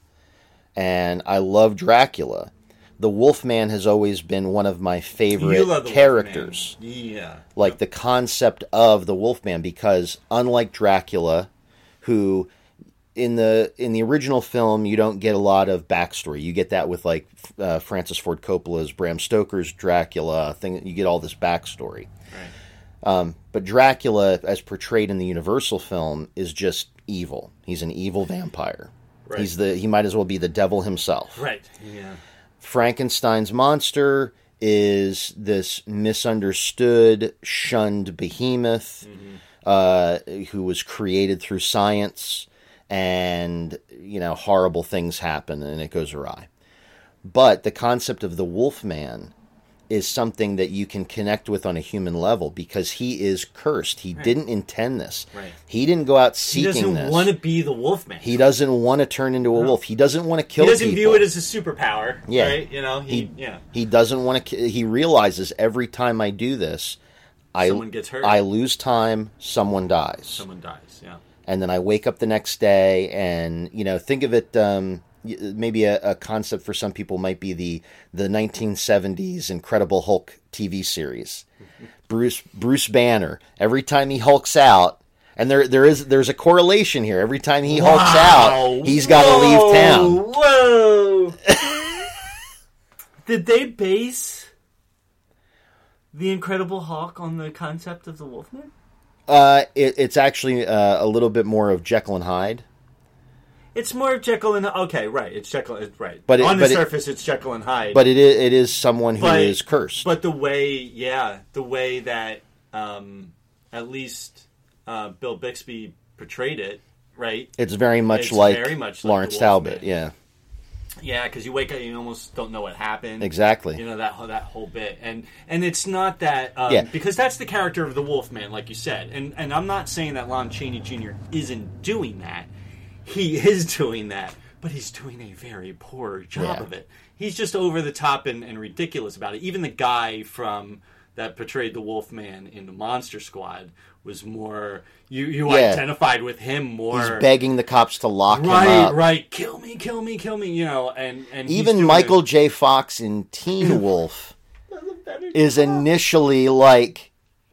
and I love Dracula, the Wolfman has always been one of my favorite characters. Wolfman. Yeah, like the concept of the Wolfman because unlike Dracula who in the in the original film you don't get a lot of backstory. You get that with like uh, Francis Ford Coppola's Bram Stoker's Dracula thing. You get all this backstory. Um, but Dracula as portrayed in the Universal film is just evil. He's an evil vampire. Right. he's the he might as well be the devil himself. Right. Yeah, Frankenstein's monster is this misunderstood, shunned behemoth uh, who was created through science, and you know horrible things happen and it goes awry. But the concept of the Wolfman is something that you can connect with on a human level because he is cursed. He didn't intend this. Right. He didn't go out seeking. he doesn't want to be the Wolfman. he doesn't want to turn into a wolf. He doesn't want to kill he doesn't people. view it as a superpower. Yeah. right. You know, he, He- yeah. He doesn't want to. He realizes every time I do this, I Someone gets hurt. I lose time, someone dies. Someone dies. Yeah. and then I wake up the next day, and you know, think of it. Um, maybe a, a concept for some people might be the the 1970s Incredible Hulk TV series. Bruce Bruce Banner. Every time he hulks out, and there there is there's a correlation here. Every time he hulks out, he's got to leave town. Whoa! Did they base the Incredible Hulk on the concept of the Wolfman? Uh, it, it's actually uh, a little bit more of Jekyll and Hyde. It's more of Jekyll and okay, right? It's Jekyll, it's right. But it- on the but it- surface, it's Jekyll and Hyde. But it is, it is someone who is But- cursed. But the way, yeah, the way that um, at least uh, Bill Bixby portrayed it, right? it's very much It's like very much like Lawrence Talbot. Yeah, Yeah, because you wake up, you almost don't know what happened. exactly. You know that whole- that whole bit, and and it's not that um, Yeah. because that's the character of the Wolfman, like you said, and and I'm not saying that Lon Chaney Jr. isn't doing that. He is doing that, but he's doing a very poor job Yeah. of it. He's just over the top and, and ridiculous about it. Even the guy from that portrayed the Wolfman in the Monster Squad was more you you Yeah. identified with him more. He's begging the cops to lock him up. right. right. Kill me, kill me, kill me. You know, and and Even Michael it- J. Fox in Teen Wolf does a better is initially like,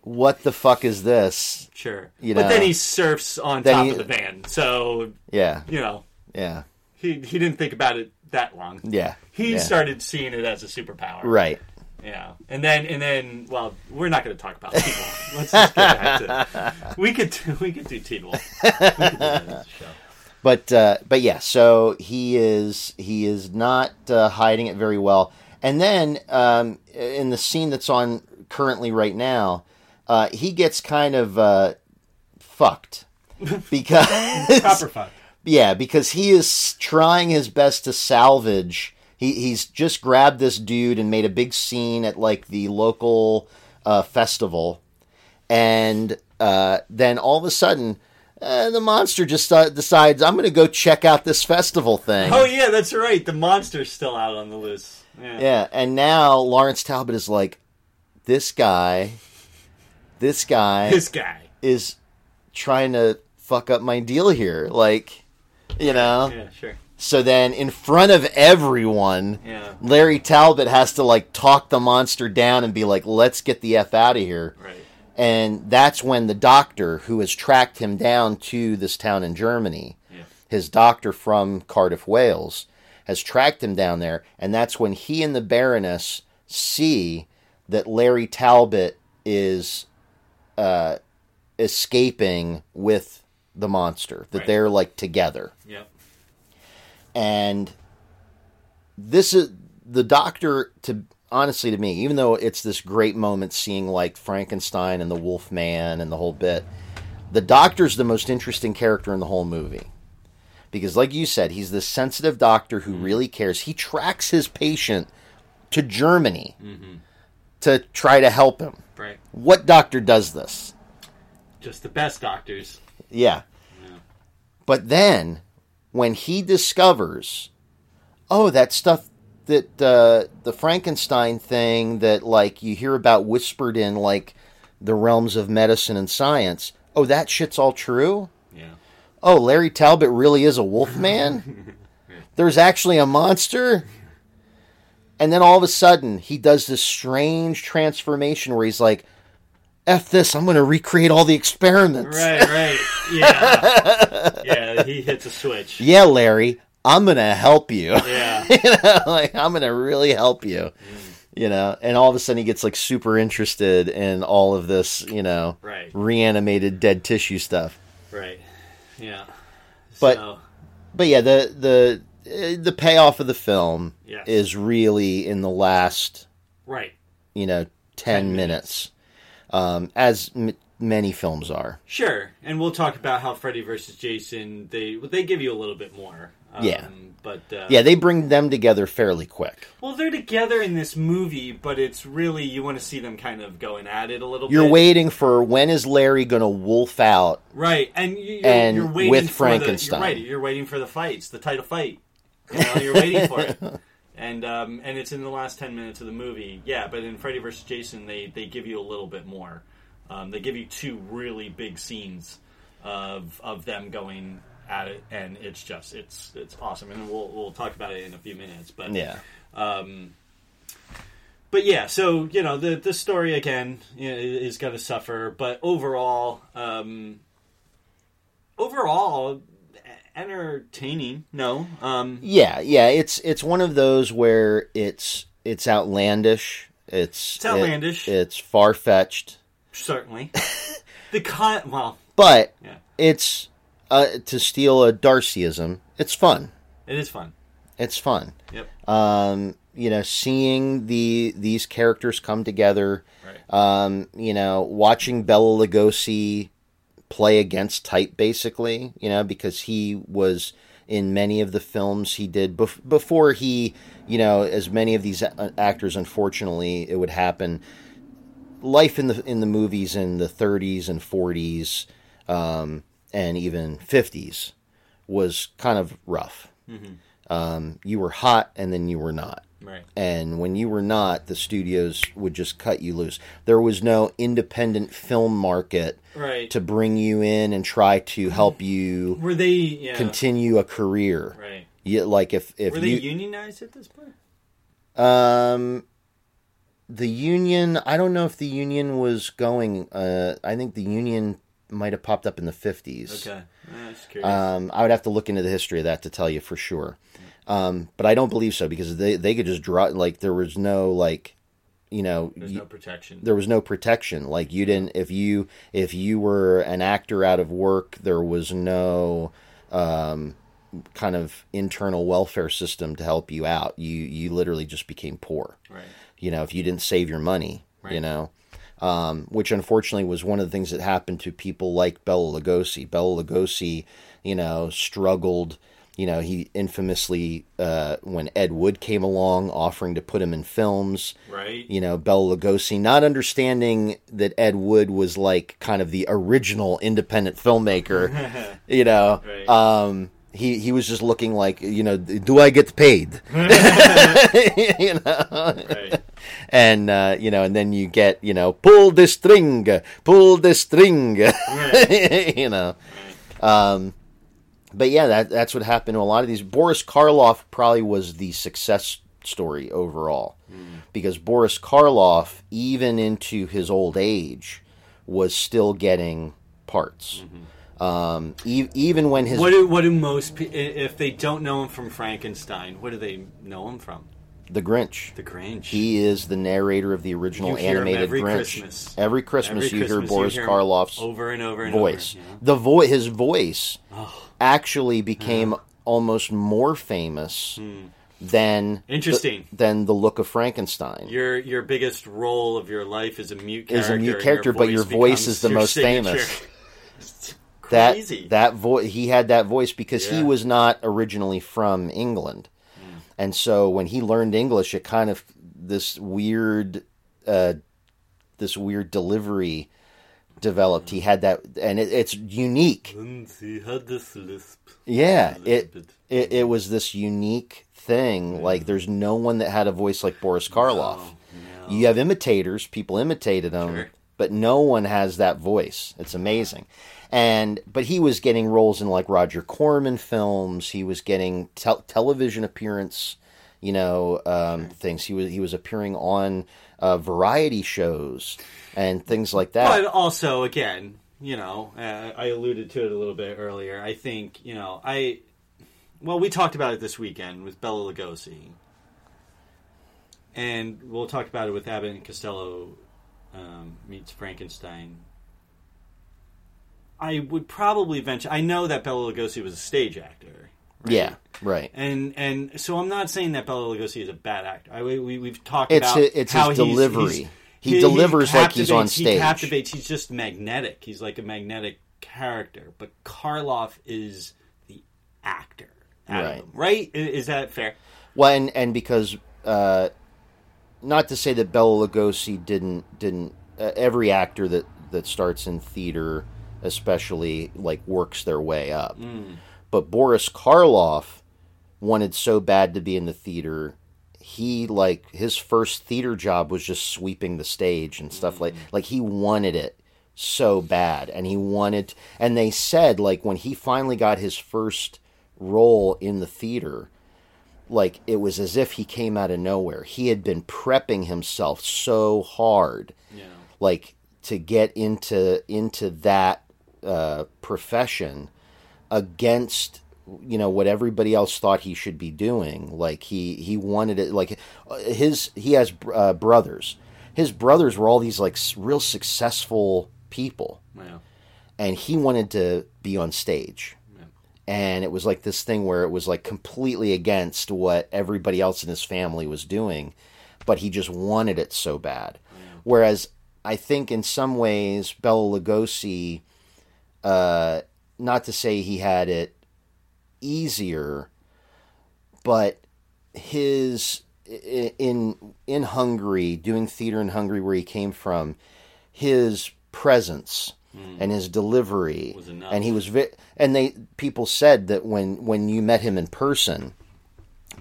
"What the fuck is this?" Sure. You but then he surfs on top he- of the van. So, Yeah, you know, yeah, he he didn't think about it that long. yeah. He yeah. started seeing it as a superpower. right. Yeah. And then and then well, we're not going to talk about Teen Wolf. Let's just get back to We could do, we could do Teen Wolf. We could do that as a show. But uh, but yeah, so he is he is not uh, hiding it very well. And then um, in the scene that's on currently right now, uh, he gets kind of uh, fucked because Proper fun. yeah, because he is trying his best to salvage. He he's just grabbed this dude and made a big scene at like the local uh, festival, and uh, then all of a sudden. Uh, the monster just uh, decides I'm going to go check out this festival thing. Oh yeah, that's right. The monster's still out on the loose. Yeah. Yeah, and now Lawrence Talbot is like, this guy, this guy This guy. is trying to fuck up my deal here. Like, you know? Yeah, sure. So then, in front of everyone, Yeah. Larry Talbot has to like talk the monster down and be like, let's get the F out of here. Right. And that's when the doctor, who has tracked him down to this town in Germany, Yeah. his doctor from Cardiff, Wales, has tracked him down there. And that's when he and the Baroness see that Larry Talbot is uh, escaping with the monster, that Right. they're like together. Yep. And this is the doctor to honestly to me even though it's this great moment seeing like frankenstein and the wolf man and the whole bit the doctor's the most interesting character in the whole movie because like you said he's this sensitive doctor who really cares he tracks his patient to germany to try to help him. What doctor does this Just the best doctors. yeah. But then, when he discovers, oh, that stuff that uh, the Frankenstein thing that like you hear about whispered in like the realms of medicine and science. Oh, that shit's all true. Yeah. Oh, Larry Talbot really is a wolf man. There's actually a monster. And then all of a sudden, he does this strange transformation where he's like, "F this! I'm going to recreate all the experiments." Right, right. Yeah. yeah, he hits a switch. yeah, Larry, I'm gonna help you. Yeah. you know, like I'm gonna really help you. You know, and all of a sudden he gets like super interested in all of this, you know, Right. reanimated dead tissue stuff. Right. Yeah. But- So, But yeah, the the uh, the payoff of the film Yes. is really in the last, right. you know, 10 10, minutes, um, as m- many films are. Sure. And we'll talk about how Freddy versus Jason, they they give you a little bit more. Um, Yeah. But uh, Yeah, they bring them together fairly quick. Well, they're together in this movie, but it's really you want to see them kind of going at it a little bit. You're bit. waiting for when is Larry gonna wolf out Right, and you- you're, And you're waiting with for the- Frankenstein. you're right, you're waiting for the fights, the title fight. You know, you're waiting for it, and um, and it's in the last ten minutes of the movie. Yeah, but in Freddy vs. Jason, they they give you a little bit more. Um, they give you two really big scenes of of them going at it, and it's just it's it's awesome. And we'll we'll talk about it in a few minutes. But Yeah. but yeah, so you know the the story again you know, is going to suffer, but overall, um, overall entertaining. No, um, Yeah, yeah, it's it's one of those where it's it's outlandish. It's It's outlandish. it- it's far fetched, certainly the con. Well, but yeah, it's uh, to steal a Darcyism. It's fun. it is fun. It's fun. Yep. Um, you know, seeing the these characters come together. Right. Um, you know, watching Bela Lugosi play against type, basically. You know, because he was in many of the films he did bef- before he, you know, as many of these a- actors, unfortunately, it would happen. Life in the in the movies in the 30s and 40s, um, and even 50s, was kind of rough. Um, you were hot, and then you were not Right. and when you were not, the studios would just cut you loose. There was no independent film market Right. to bring you in and try to help you Were they? Yeah. continue a career. Right. You, like if if Were they you unionized at this point? um the union, I don't know if the union was going. Uh, I think the union might have popped up in the fifties. Okay. Just curious. Um, I would have to look into the history of that to tell you for sure. Um, but I don't believe so because they they could just draw like there was no like you know There's you- no protection. there was no protection like you didn't if you if you were an actor out of work there was no um, kind of internal welfare system to help you out you you literally just became poor right. you know if you didn't save your money you know um, which unfortunately was one of the things that happened to people like Bela Lugosi. Bela Lugosi, you know, struggled. You know, he infamously, uh, when Ed Wood came along offering to put him in films, Right. you know, Bela Lugosi, not understanding that Ed Wood was like kind of the original independent filmmaker, you know, Right. um, he, he was just looking like, you know, do I get paid? you know? Right. and uh, you know, and then you get you know, pull the string, pull the string, you know. Um, but yeah, that that's what happened to a lot of these. Boris Karloff probably was the success story overall, because Boris Karloff, even into his old age, was still getting parts. Um, e- even when his What do what do most pe- if they don't know him from Frankenstein? What do they know him from? the Grinch, The Grinch. He is the narrator of the original You hear him animated every Grinch. Christmas. Every Christmas Every you hear Christmas Boris hear Karloff's over and over and voice. Over, you know? The voice, his voice, Oh. Actually became almost more famous than Hmm. Interesting. the, than the look of Frankenstein. Your your biggest role of your life is a mute character. Is a mute character, but your voice is the your most signature. famous. That that voice he had that voice because he was not originally from England. And so when he learned English it kind of this weird uh this weird delivery developed. He had that and it, it's unique. Lindsay had this lisp. Yeah, it, bit. it it was this unique thing. Like there's no one that had a voice like Boris Karloff. no. You have imitators, people imitated him, Sure. but no one has that voice. It's amazing. And but he was getting roles in like Roger Corman films. He was getting tel- television appearance, you know, um, things. He was he was appearing on uh, variety shows and things like that. But also, again, you know, uh, I alluded to it a little bit earlier. I think, you know, I. Well, we talked about it this weekend with Bela Lugosi. And we'll talk about it with Abbott and Costello um, meets Frankenstein. I would probably venture. I know that Bela Lugosi was a stage actor. Right? yeah, right. And and so I'm not saying that Bela Lugosi is a bad actor. I, we, we- we've talked It's about it's how his he's- delivery. he's- He delivers like he's on stage. He captivates. He's just magnetic. He's like a magnetic character. But Karloff is the actor. Right. him, right? Is that fair? Well, and, and because uh, not to say that Bela Lugosi didn't didn't uh, every actor that that starts in theater, especially like works their way up. But Boris Karloff wanted so bad to be in the theater. He like his first theater job was just sweeping the stage and stuff like like he wanted it so bad and he wanted and they said like when he finally got his first role in the theater like it was as if he came out of nowhere he had been prepping himself so hard Yeah. like to get into into that uh, profession against you know what everybody else thought he should be doing. Like he he wanted it like his he has uh, brothers. His brothers were all these like real successful people. Wow. and he wanted to be on stage. And it was like this thing where it was like completely against what everybody else in his family was doing. But he just wanted it so bad. Whereas i think in some ways bela lugosi uh not to say he had it easier but his in in Hungary doing theater in Hungary where he came from his presence hmm. and his delivery Was and he was vi- and they people said that when when you met him in person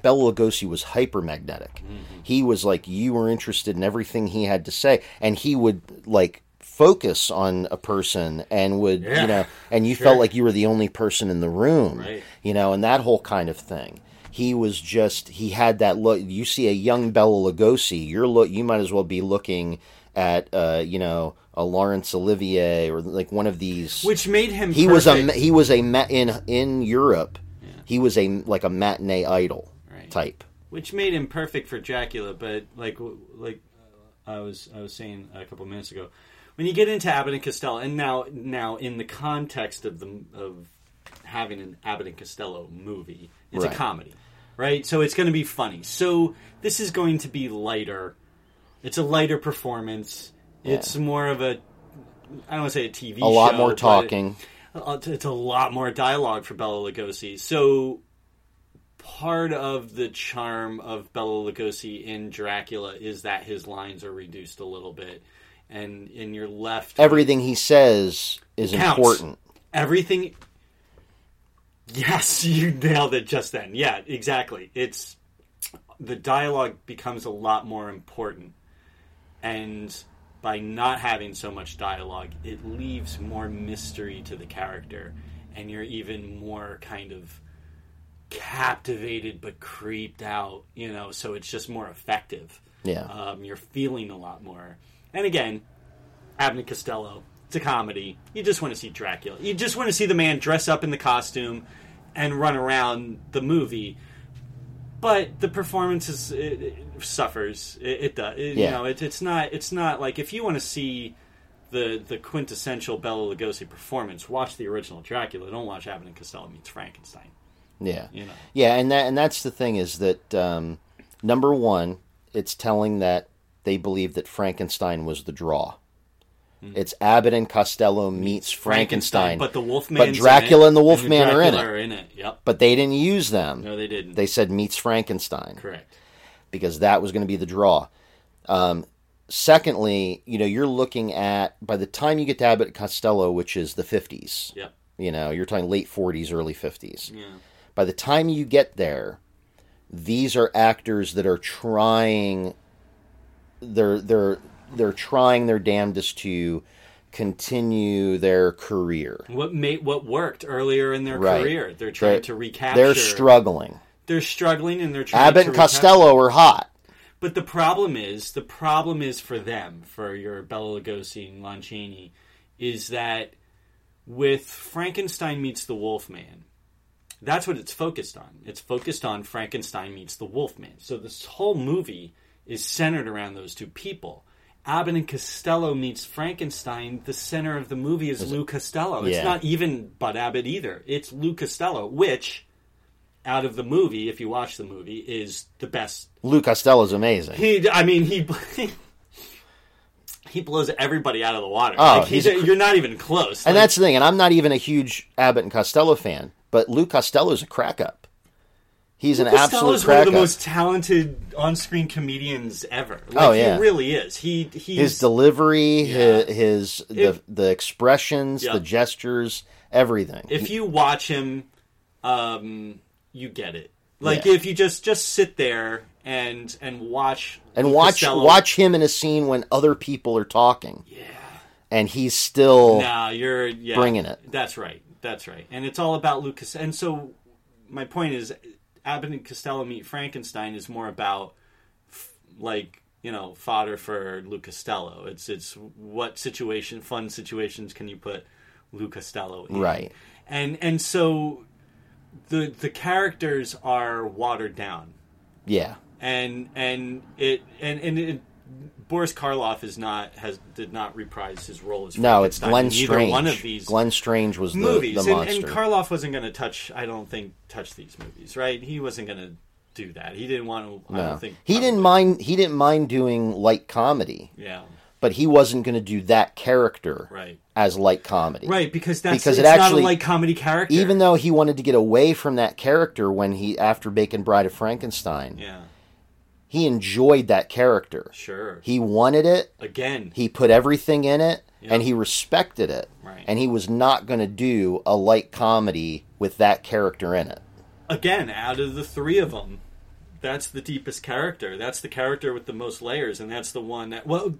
Bela Lugosi was hyper magnetic. Hmm. He was like you were interested in everything he had to say, and he would like focus on a person and would Yeah, you know, and you sure. felt like you were the only person in the room, Right. you know, and that whole kind of thing. He was just he had that look. You see a young Bela Lugosi, you're look. You might as well be looking at uh, you know a Laurence Olivier or like one of these Which made him. he was a perfect. he was a ma- in in Europe. He was a like a matinee idol Right. type. which made him perfect for Dracula. But like like I was I was saying a couple minutes ago, when you get into Abbott and Costello, and now now in the context of the of having an Abbott and Costello movie, it's Right. a comedy, right? So it's going to be funny. So this is going to be lighter. It's a lighter performance. It's more of a I don't want to say a TV A lot more talking. uh, It's a lot more dialogue for Bela Lugosi. So part of the charm of Bela Lugosi in Dracula is that his lines are reduced a little bit, and in you're left Everything he says is Counts. important. everything. Yes, you nailed it just then. Yeah, exactly. It's the dialogue becomes a lot more important, and by not having so much dialogue, it leaves more mystery to the character, and you're even more kind of captivated but creeped out. You know, so it's just more effective. Yeah. Um, you're feeling a lot more. And again, and Costello. It's a comedy. You just want to see Dracula. You just want to see the man dress up in the costume and run around the movie. But the performance is it, it suffers. It, it does. It, You know, it, it's not. It's not like if you want to see the the quintessential Bela Lugosi performance, watch the original Dracula. Don't watch Abbott and Costello meets Frankenstein. Yeah. You know. Yeah, and that and that's the thing is that um, number one, it's telling that they believed that Frankenstein was the draw. It's Abbott and Costello meets Frankenstein, but the Wolfman. but Dracula and the Wolfman are in it. Are in it. Yep. But they didn't use them. No, they didn't. They said meets Frankenstein. Correct. because that was going to be the draw. Um, secondly, you know, you're looking at by the time you get to Abbott and Costello, which is the 50s, Yep. you know, you're talking late 40s, early 50s. Yeah. By the time you get there, these are actors that are trying they're they're they're trying their damnedest to continue their career. What made what worked earlier in their Right. career? They're trying They're- to recapture. They're struggling. They're struggling, and they're trying. Abbott to and Costello are hot. But the problem is, the problem is for them, for your Bela Lugosi and Lon Chaney, is that with Frankenstein meets the Wolfman, that's what it's focused on. It's focused on Frankenstein meets the Wolfman. So this whole movie is centered around those two people. Abbott and Costello meets Frankenstein. The center of the movie is Lou Costello. It's not even Bud Abbott either. It's Lou Costello, which, out of the movie, if you watch the movie, is the best Lou Costello's amazing. he, I mean, he he blows everybody out of the water. Oh, like he's, he's a- you're not even close. And Like, that's the thing. And I'm not even a huge Abbott and Costello fan, but Lou Costello's a crack up. He's an absolute Costello's one of the most talented on-screen comedians ever. Like, Oh, yeah. he really is. He he's his delivery, Yeah. his, his the If- the expressions, Yeah. the gestures, everything. if you watch him, um, you get it. Like Yeah. if you just just sit there and and watch and watch Costello- watch him in a scene when other people are talking. yeah. and he's still Nah, you're yeah, bringing it. That's right. That's right. And it's all about Lucas. And so my point is, Abbott and Costello meet Frankenstein is more about f- like you know fodder for Lou Costello. It's it's what situation, fun situations can you put Lou Costello in? Right. And and so the the characters are watered down yeah, and and it and and it, Boris Karloff is not has did not reprise his role as no, it's Glenn Strange. one of these Glenn Strange was the, movies, the and, monster. and Karloff wasn't going to touch. I don't think touch these movies, right? He wasn't going to do that. He didn't want to. I don't think he didn't mind. He didn't mind doing light comedy, Yeah, but he wasn't going to do that character right, as light comedy. right, because that's Because it's it not actually- a light comedy character. Even though he wanted to get away from that character when he after Bacon Bride of Frankenstein, yeah, he enjoyed that character. sure. He wanted it. Again, He put everything in it, Yeah. and he respected it. Right. And he was not going to do a light comedy with that character in it. again, out of the three of them, that's the deepest character. That's the character with the most layers, and that's the one that well,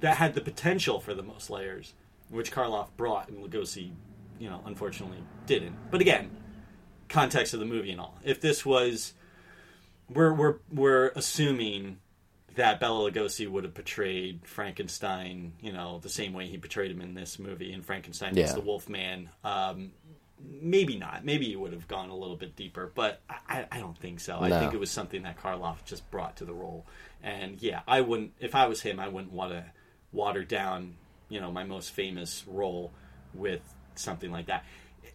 that had the potential for the most layers, which Karloff brought, and Lugosi, you know, unfortunately didn't. But again, context of the movie and all. If this was, we're we're we're assuming that Bela Lugosi would have portrayed Frankenstein, you know, the same way he portrayed him in this movie, in Frankenstein Yeah. as the Wolfman. Um, maybe not. Maybe he would have gone a little bit deeper, but I, I don't think so. I think it was something that Karloff just brought to the role. And yeah, I wouldn't. If I was him, I wouldn't want to water down, you know, my most famous role with something like that.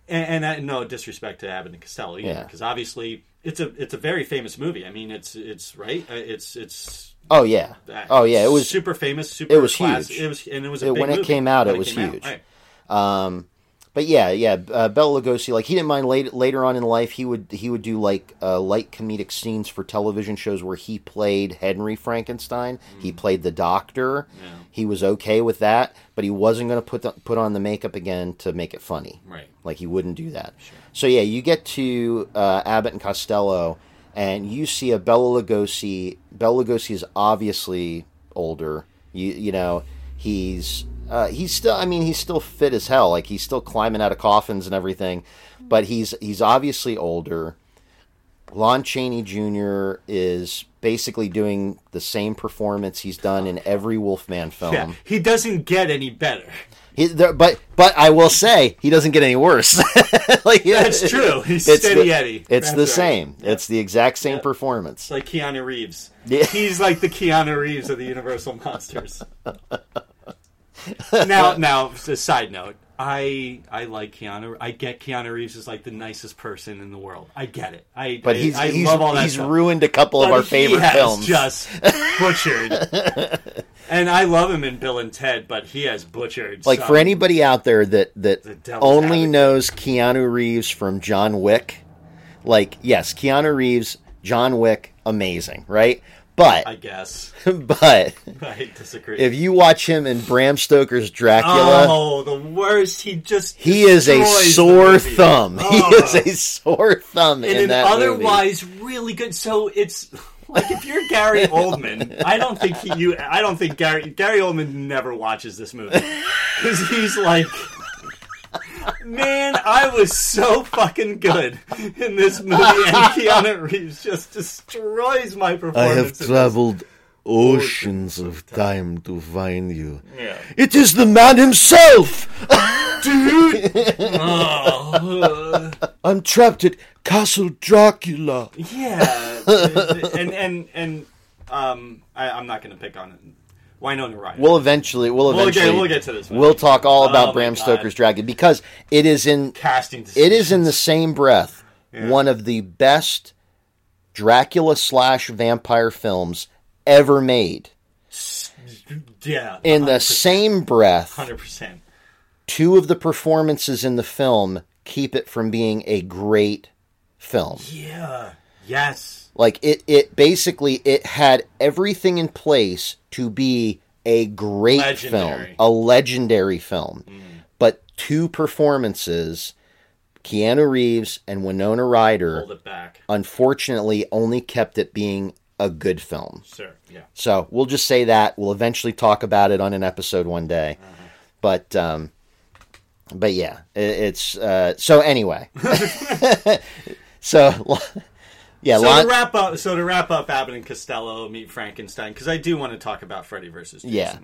And, and I, no disrespect to Abbott and Costello either, Yeah. because obviously it's a it's a very famous movie. I mean, it's it's right. Uh, It's it's Oh yeah. Oh yeah. It was super famous. Super it was class- huge. It was and it was a It- when it came out, when it was huge. right. but yeah, yeah. Uh, Bela Lugosi, like he didn't mind later later on in life. He would he would do like uh, light comedic scenes for television shows where he played Henry Frankenstein. He played the Doctor. Mm. Yeah. He was okay with that, but he wasn't going to put the, put on the makeup again to make it funny. Right. Like he wouldn't do that. So yeah, you get to uh, Abbott and Costello, and you see a Bela Lugosi. Bela Lugosi is obviously older. You you know he's uh, he's still. I mean he's still fit as hell. Like he's still climbing out of coffins and everything, but he's he's obviously older. Lon Chaney Jr. is basically doing the same performance he's done in every Wolfman film. Yeah, he doesn't get any better. He, there, but but I will say he doesn't get any worse. like, That's true. He's it's steady the, Eddie. It's That's the right. same. Yeah. It's the exact same Yeah. performance. It's like Keanu Reeves. Yeah. He's like the Keanu Reeves of the Universal Monsters. now, now, a side note, I I like Keanu. I get Keanu Reeves is like the nicest person in the world. I get it. I But I, he's I he's, love all that he's stuff. ruined a couple of our he favorite has films. Just butchered. and I love him in Bill and Ted, but he has butchered. like some- for anybody out there that that devil's only advocate. knows Keanu Reeves from John Wick, like yes, Keanu Reeves, John Wick, amazing, right? But I guess but I disagree. if you watch him in Bram Stoker's Dracula, oh, the worst! He just he is a sore thumb. Oh. He is a sore thumb and in an that movie. otherwise really good. So it's like if you're Gary Oldman, I don't think he, you. I don't think Gary Gary Oldman never watches this movie because he's like. Man, I was so fucking good in this movie, and Keanu Reeves just destroys my performance. I have traveled oceans of time to find you. Yeah. It is the man himself! Oh, I'm trapped at Castle Dracula. yeah, and and and um, I, I'm not going to pick on it. Winona Ryder. We'll eventually, we'll We'll get- eventually, we'll get to this movie. We'll talk all Oh about my Bram God. Stoker's Dracula because it is in, casting. it is in the same breath Yeah. one of the best Dracula slash vampire films ever made. yeah In the same breath, hundred percent. two of the performances in the film keep it from being a great film. Yeah. Yes. Like it, it basically it had everything in place to be a great Legendary. film, a legendary film. But two performances, Keanu Reeves and Winona Ryder, unfortunately only kept it being a good film. Sure. Yeah. So we'll just say that. We'll eventually talk about it on an episode one day. but um, but yeah, it, it's uh, so anyway. so yeah, So Lon- to wrap up, so to wrap up, Abbott and Costello meet Frankenstein because I do want to talk about Freddy versus Jason. Yeah.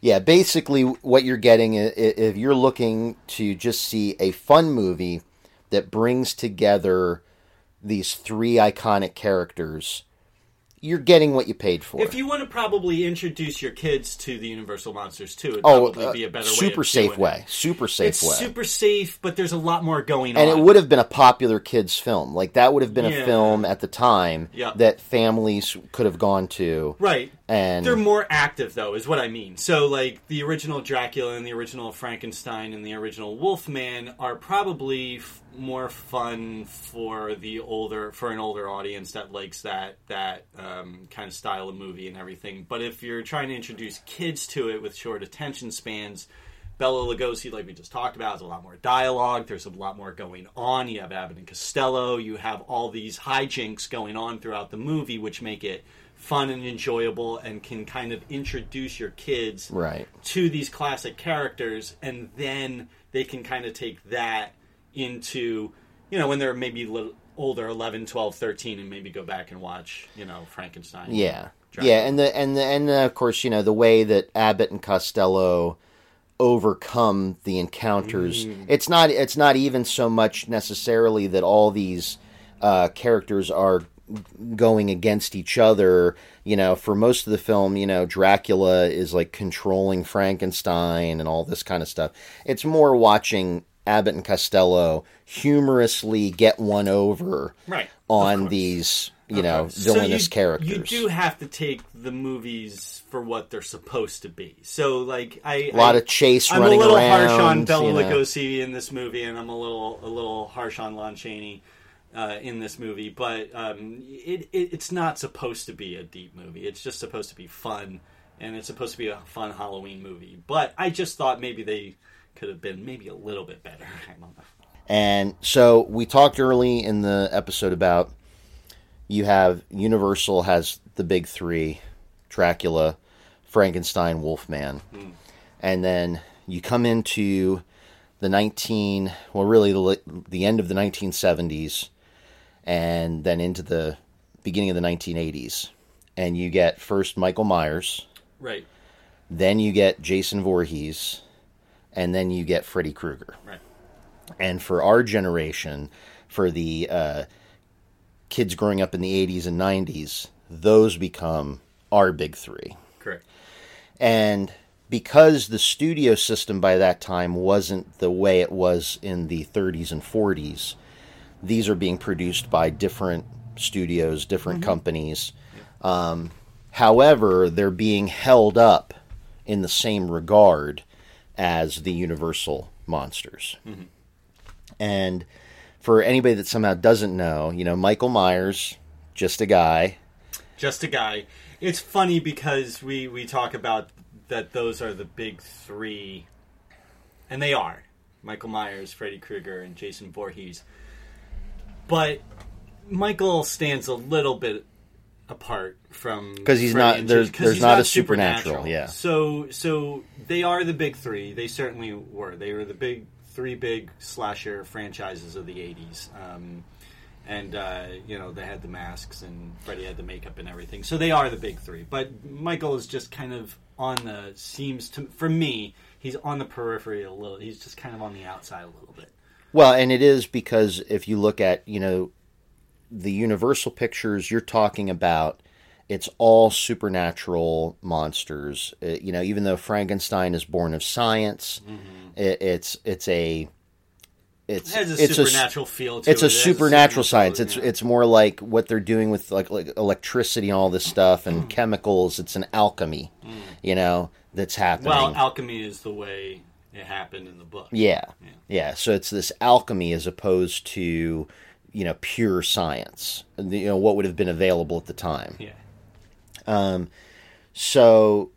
yeah, basically what you're getting if you're looking to just see a fun movie that brings together these three iconic characters, you're getting what you paid for. If you want to probably introduce your kids to the Universal monsters too, it'd oh, probably uh, be a better super of safe way, It. super safe It's way. super safe, but there's a lot more going and on. And it would have been a popular kids film. Like that would have been a film at the time Yeah. that families could have gone to. Right. And They're more active, though, is what I mean. So, like, the original Dracula and the original Frankenstein and the original Wolfman are probably f- more fun for the older, for an older audience that likes that that um, kind of style of movie and everything. But if you're trying to introduce kids to it with short attention spans, Bela Lugosi, like we just talked about, has a lot more dialogue. There's a lot more going on. You have Abbott and Costello. You have all these hijinks going on throughout the movie, which make it fun and enjoyable and can kind of introduce your kids Right. to these classic characters. And then they can kind of take that into, you know, when they're maybe a little older 11 12 13 and maybe go back and watch you know frankenstein Yeah, yeah, and the and the and the, of course you know the way that Abbott and Costello overcome the encounters. Mm. It's not it's not even so much necessarily that all these uh, characters are going against each other. You know, for most of the film, you know, Dracula is like controlling Frankenstein and all this kind of stuff. It's more watching Abbott and Costello humorously get one over Right, on these you Of know course. So villainous you, characters. You do have to take the movies for what they're supposed to be. So, like, I a lot I, of chase I'm running a little around. harsh on Bela you know. Lugosi in this movie, and I'm a little a little harsh on Lon Chaney uh, in this movie. But um, it, it it's not supposed to be a deep movie. It's just supposed to be fun, and it's supposed to be a fun Halloween movie. But I just thought maybe they could have been maybe a little bit better. I don't know. And so we talked early in the episode about you have Universal has the big three Dracula, Frankenstein, Wolfman. And then you come into the 19, well, really the, the end of the 1970s and then into the beginning of the 1980s. And you get first Michael Myers, Right, then you get Jason Voorhees, and then you get Freddy Krueger. right. And for our generation, for the uh, kids growing up in the 80s and 90s, those become our big three. Correct. And because the studio system by that time wasn't the way it was in the 30s and 40s, these are being produced by different studios, different companies. Um, however, they're being held up in the same regard as the Universal monsters. And for anybody that somehow doesn't know, you know, Michael Myers, just a guy. just a guy. It's funny because we we talk about that those are the big three, and they are Michael Myers, Freddy Krueger, and Jason Voorhees. But Michael stands a little bit apart from because he's not- there's- there's he's not a supernatural, yeah. So so they are the big three. They certainly were. They were the big three big slasher franchises of the '80s. Um, and uh, you know they had the masks and Freddy had the makeup and everything. So they are the big three. But Michael is just kind of on the seems to for me he's on the periphery a little. He's just kind of on the outside a little bit. Well, and it is because if you look at, you know, the Universal pictures, you're talking about it's all supernatural monsters. Uh, you know, even though Frankenstein is born of science, it, it's it's a it's It a it's supernatural feel to it's it. a supernatural science. It's yeah. it's more like what they're doing with like, like electricity and all this stuff and Mm. chemicals. It's an alchemy, you know, that's happening. well, alchemy is the way it happened in the book. Yeah. Yeah. yeah. So it's this alchemy as opposed to, you know, pure science. You know, what would have been available at the time. Yeah. Um, so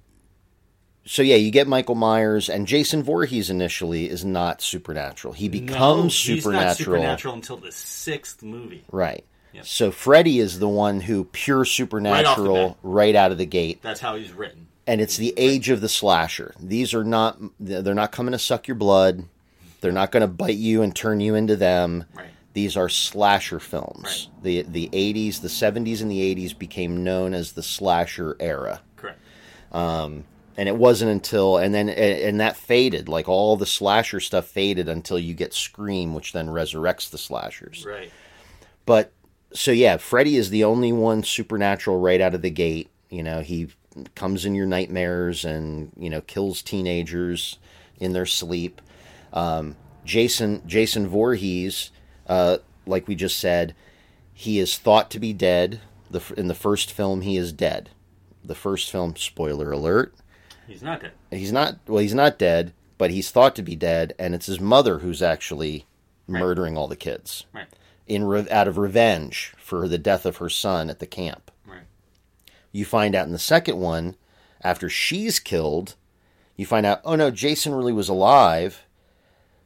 so yeah, you get Michael Myers and Jason Voorhees initially is not supernatural. He No, becomes he's supernatural. not supernatural until the sixth movie. Right. Yep. So Freddy is the one who pure supernatural bat. right, out of the gate. That's how he's written. And it's the age of the slasher. These are not they're not coming to suck your blood. They're not going to bite you and turn you into them. Right. These are slasher films. The the 80s, the 70s and the 80s became known as the slasher era. Correct. Um, and it wasn't until and then and that faded. Like all the slasher stuff faded until you get Scream, which then resurrects the slashers. Right. But so yeah, Freddy is the only one supernatural right out of the gate. You know, he comes in your nightmares and you know kills teenagers in their sleep. Um, Jason Jason Voorhees, uh, like we just said, he is thought to be dead. The in the first film, he is dead. The first film, spoiler alert, He's not dead. he's not. Well, he's not dead, but he's thought to be dead, and it's his mother who's actually murdering all the kids Right. in re- out of revenge for the death of her son at the camp. You find out in the second one, after she's killed, you find out, oh no, Jason really was alive.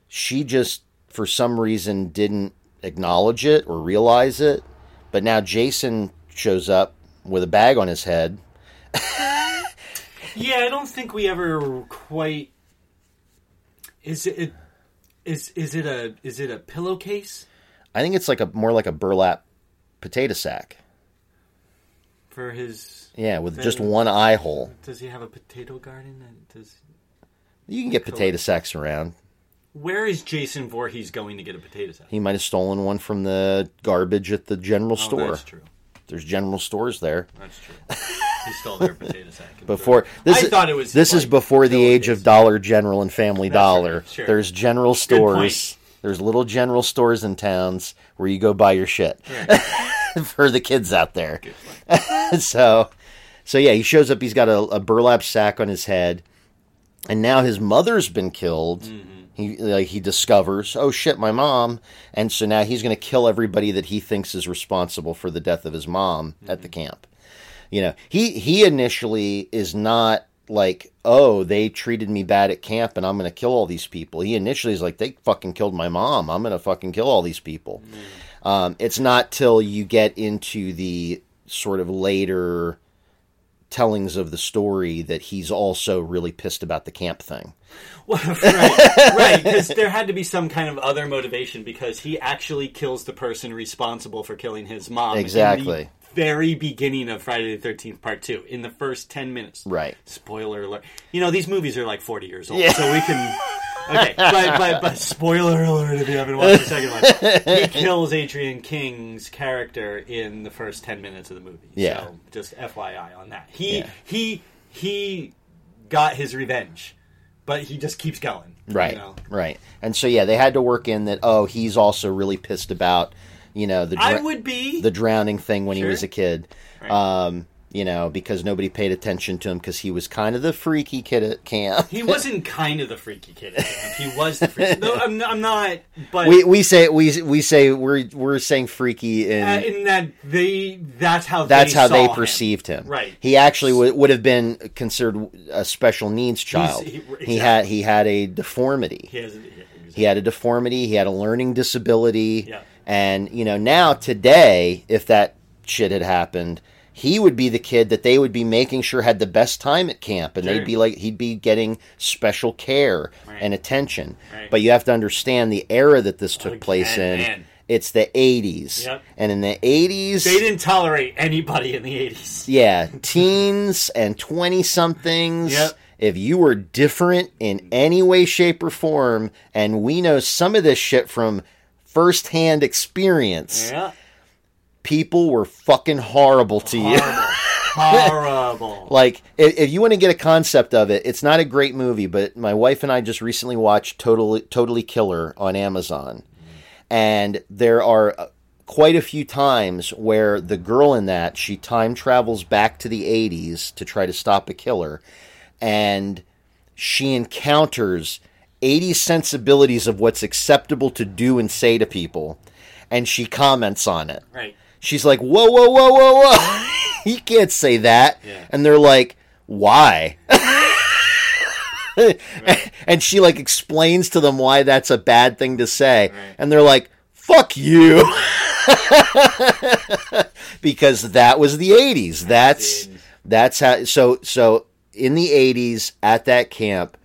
She just, for some reason, didn't acknowledge it or realize it. But now Jason shows up with a bag on his head. Yeah, I don't think we ever quite. Is it? Is is it a is it a pillowcase I think it's like a more like a burlap potato sack. For his? Yeah, with just one eye hole. Does he have a potato garden? Does You can get potato sacks around. where is Jason Voorhees going to get a potato sack? He might have stolen one from the garbage at the general Oh, store. that's true. There's general stores there. That's true. he stole their potato sack. Before this, I is, thought it was this is before the age of. Dollar General and Family That's Dollar. right, sure. There's general stores. There's little general stores in towns where you go buy your shit for the kids out there. so, so yeah, he shows up. He's got a, a burlap sack on his head, and now his mother's been killed. Mm-hmm. He like he discovers, oh shit, my mom, and so now he's going to kill everybody that he thinks is responsible for the death of his mom at Mm-hmm. the camp. You know, he he initially is not like, oh, they treated me bad at camp, and I'm going to kill all these people. He initially is like, they fucking killed my mom. I'm going to fucking kill all these people. Um, it's not till you get into the sort of later tellings of the story that he's also really pissed about the camp thing. Well, right, right, because there had to be some kind of other motivation because he actually kills the person responsible for killing his mom. in the Exactly. very beginning of Friday the Thirteenth Part Two, in the first ten minutes. Right. Spoiler alert. You know these movies are like forty years old, Yeah. so we can. Okay, but, but but spoiler alert if you haven't watched the second one. He kills Adrienne King's character in the first ten minutes of the movie. Yeah. So just FYI on that. He Yeah. he he got his revenge, but he just keeps going. you Right. know? Right. And so yeah, they had to work in that oh, he's also really pissed about, you know, the I would be. the drowning thing when he was a kid. Right. Um, you know, because nobody paid attention to him because he was kind of the freaky kid at camp. he wasn't kind of the freaky kid. at camp. He was the freaky. No, I'm, I'm not. But we we say we we say we're we're saying freaky in uh, in that they that's how that's they how they saw him. perceived him. Right. He actually would would have been considered a special needs child. he- He, had he had a deformity. He has. He, He had a deformity. He had a learning disability. Yeah. And you know now today, if that shit had happened, he would be the kid that they would be making sure had the best time at camp, and Sure. they'd be like he'd be getting special care Right. and attention. Right. But you have to understand the era that this took oh, place in. man. It's the '80s, Yep. and in the '80s, They didn't tolerate anybody in the eighties. yeah, teens and 20 somethings. Yep. If you were different in any way, shape, or form, and we know some of this shit from firsthand experience, Yeah. People were fucking horrible to you. Horrible. like, if, if you want to get a concept of it, it's not a great movie, but my wife and I just recently watched Totally, totally Killer on Amazon. And there are uh, quite a few times where the girl in that, she time travels back to the 80s to try to stop a killer. And she encounters 80s sensibilities of what's acceptable to do and say to people. And she comments on it right. She's like, whoa, whoa, whoa, whoa, whoa. you can't say that. Yeah. And they're like, why? and she like explains to them why that's a bad thing to say. Right. And they're like, fuck you. because that was the 80s. That's the 80s. that's how so so in the 80s at that camp,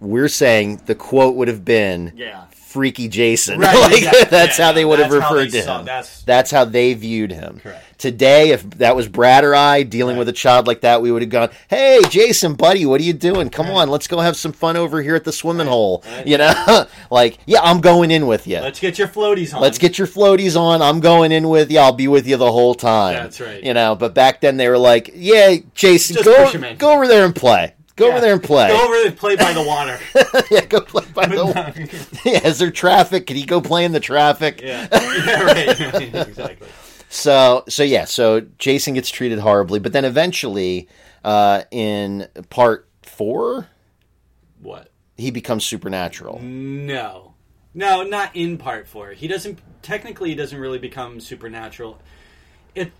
we're saying the quote would have been Yeah. Freaky Jason. Right, like, exactly. that's Yeah, how they would have referred to saw- him. that's- how they viewed him. Correct. Today, if that was Brad or I dealing with a child like that, we would have gone, "Hey, Jason, buddy, what are you doing? Come on, let's go have some fun over here at the swimming hole." You know, like, yeah, I'm going in with you. Let's get your floaties on. Let's get your floaties on. I'm going in with you. I'll be with you the whole time. That's right. You know, but back then they were like, "Yeah, Jason, Just go push him in." go over there and play. Go Yeah. over there and play. Go over and play by the water. yeah, go play by the. water yeah, is there traffic? Can he go play in the traffic? yeah. yeah, right. exactly. So so yeah, so Jason gets treated horribly, but then eventually, uh, in part four, What? he becomes supernatural. No, no, not in part four. He doesn't. Technically, he doesn't really become supernatural. It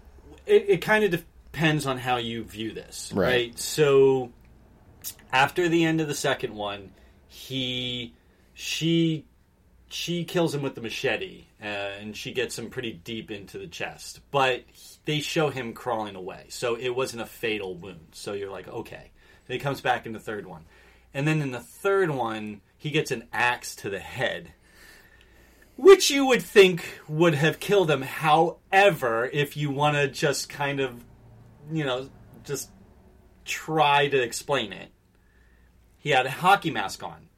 it, it kind of depends on how you view this, Right. right? So after the end of the second one, he she she kills him with the machete, uh, and she gets him pretty deep into the chest. But they show him crawling away, so it wasn't a fatal wound. So you're like, okay. Then he comes back in the third one, and then in the third one, he gets an axe to the head, which you would think would have killed him. However, if you want to just kind of, you know, just try to explain it, he had a hockey mask on.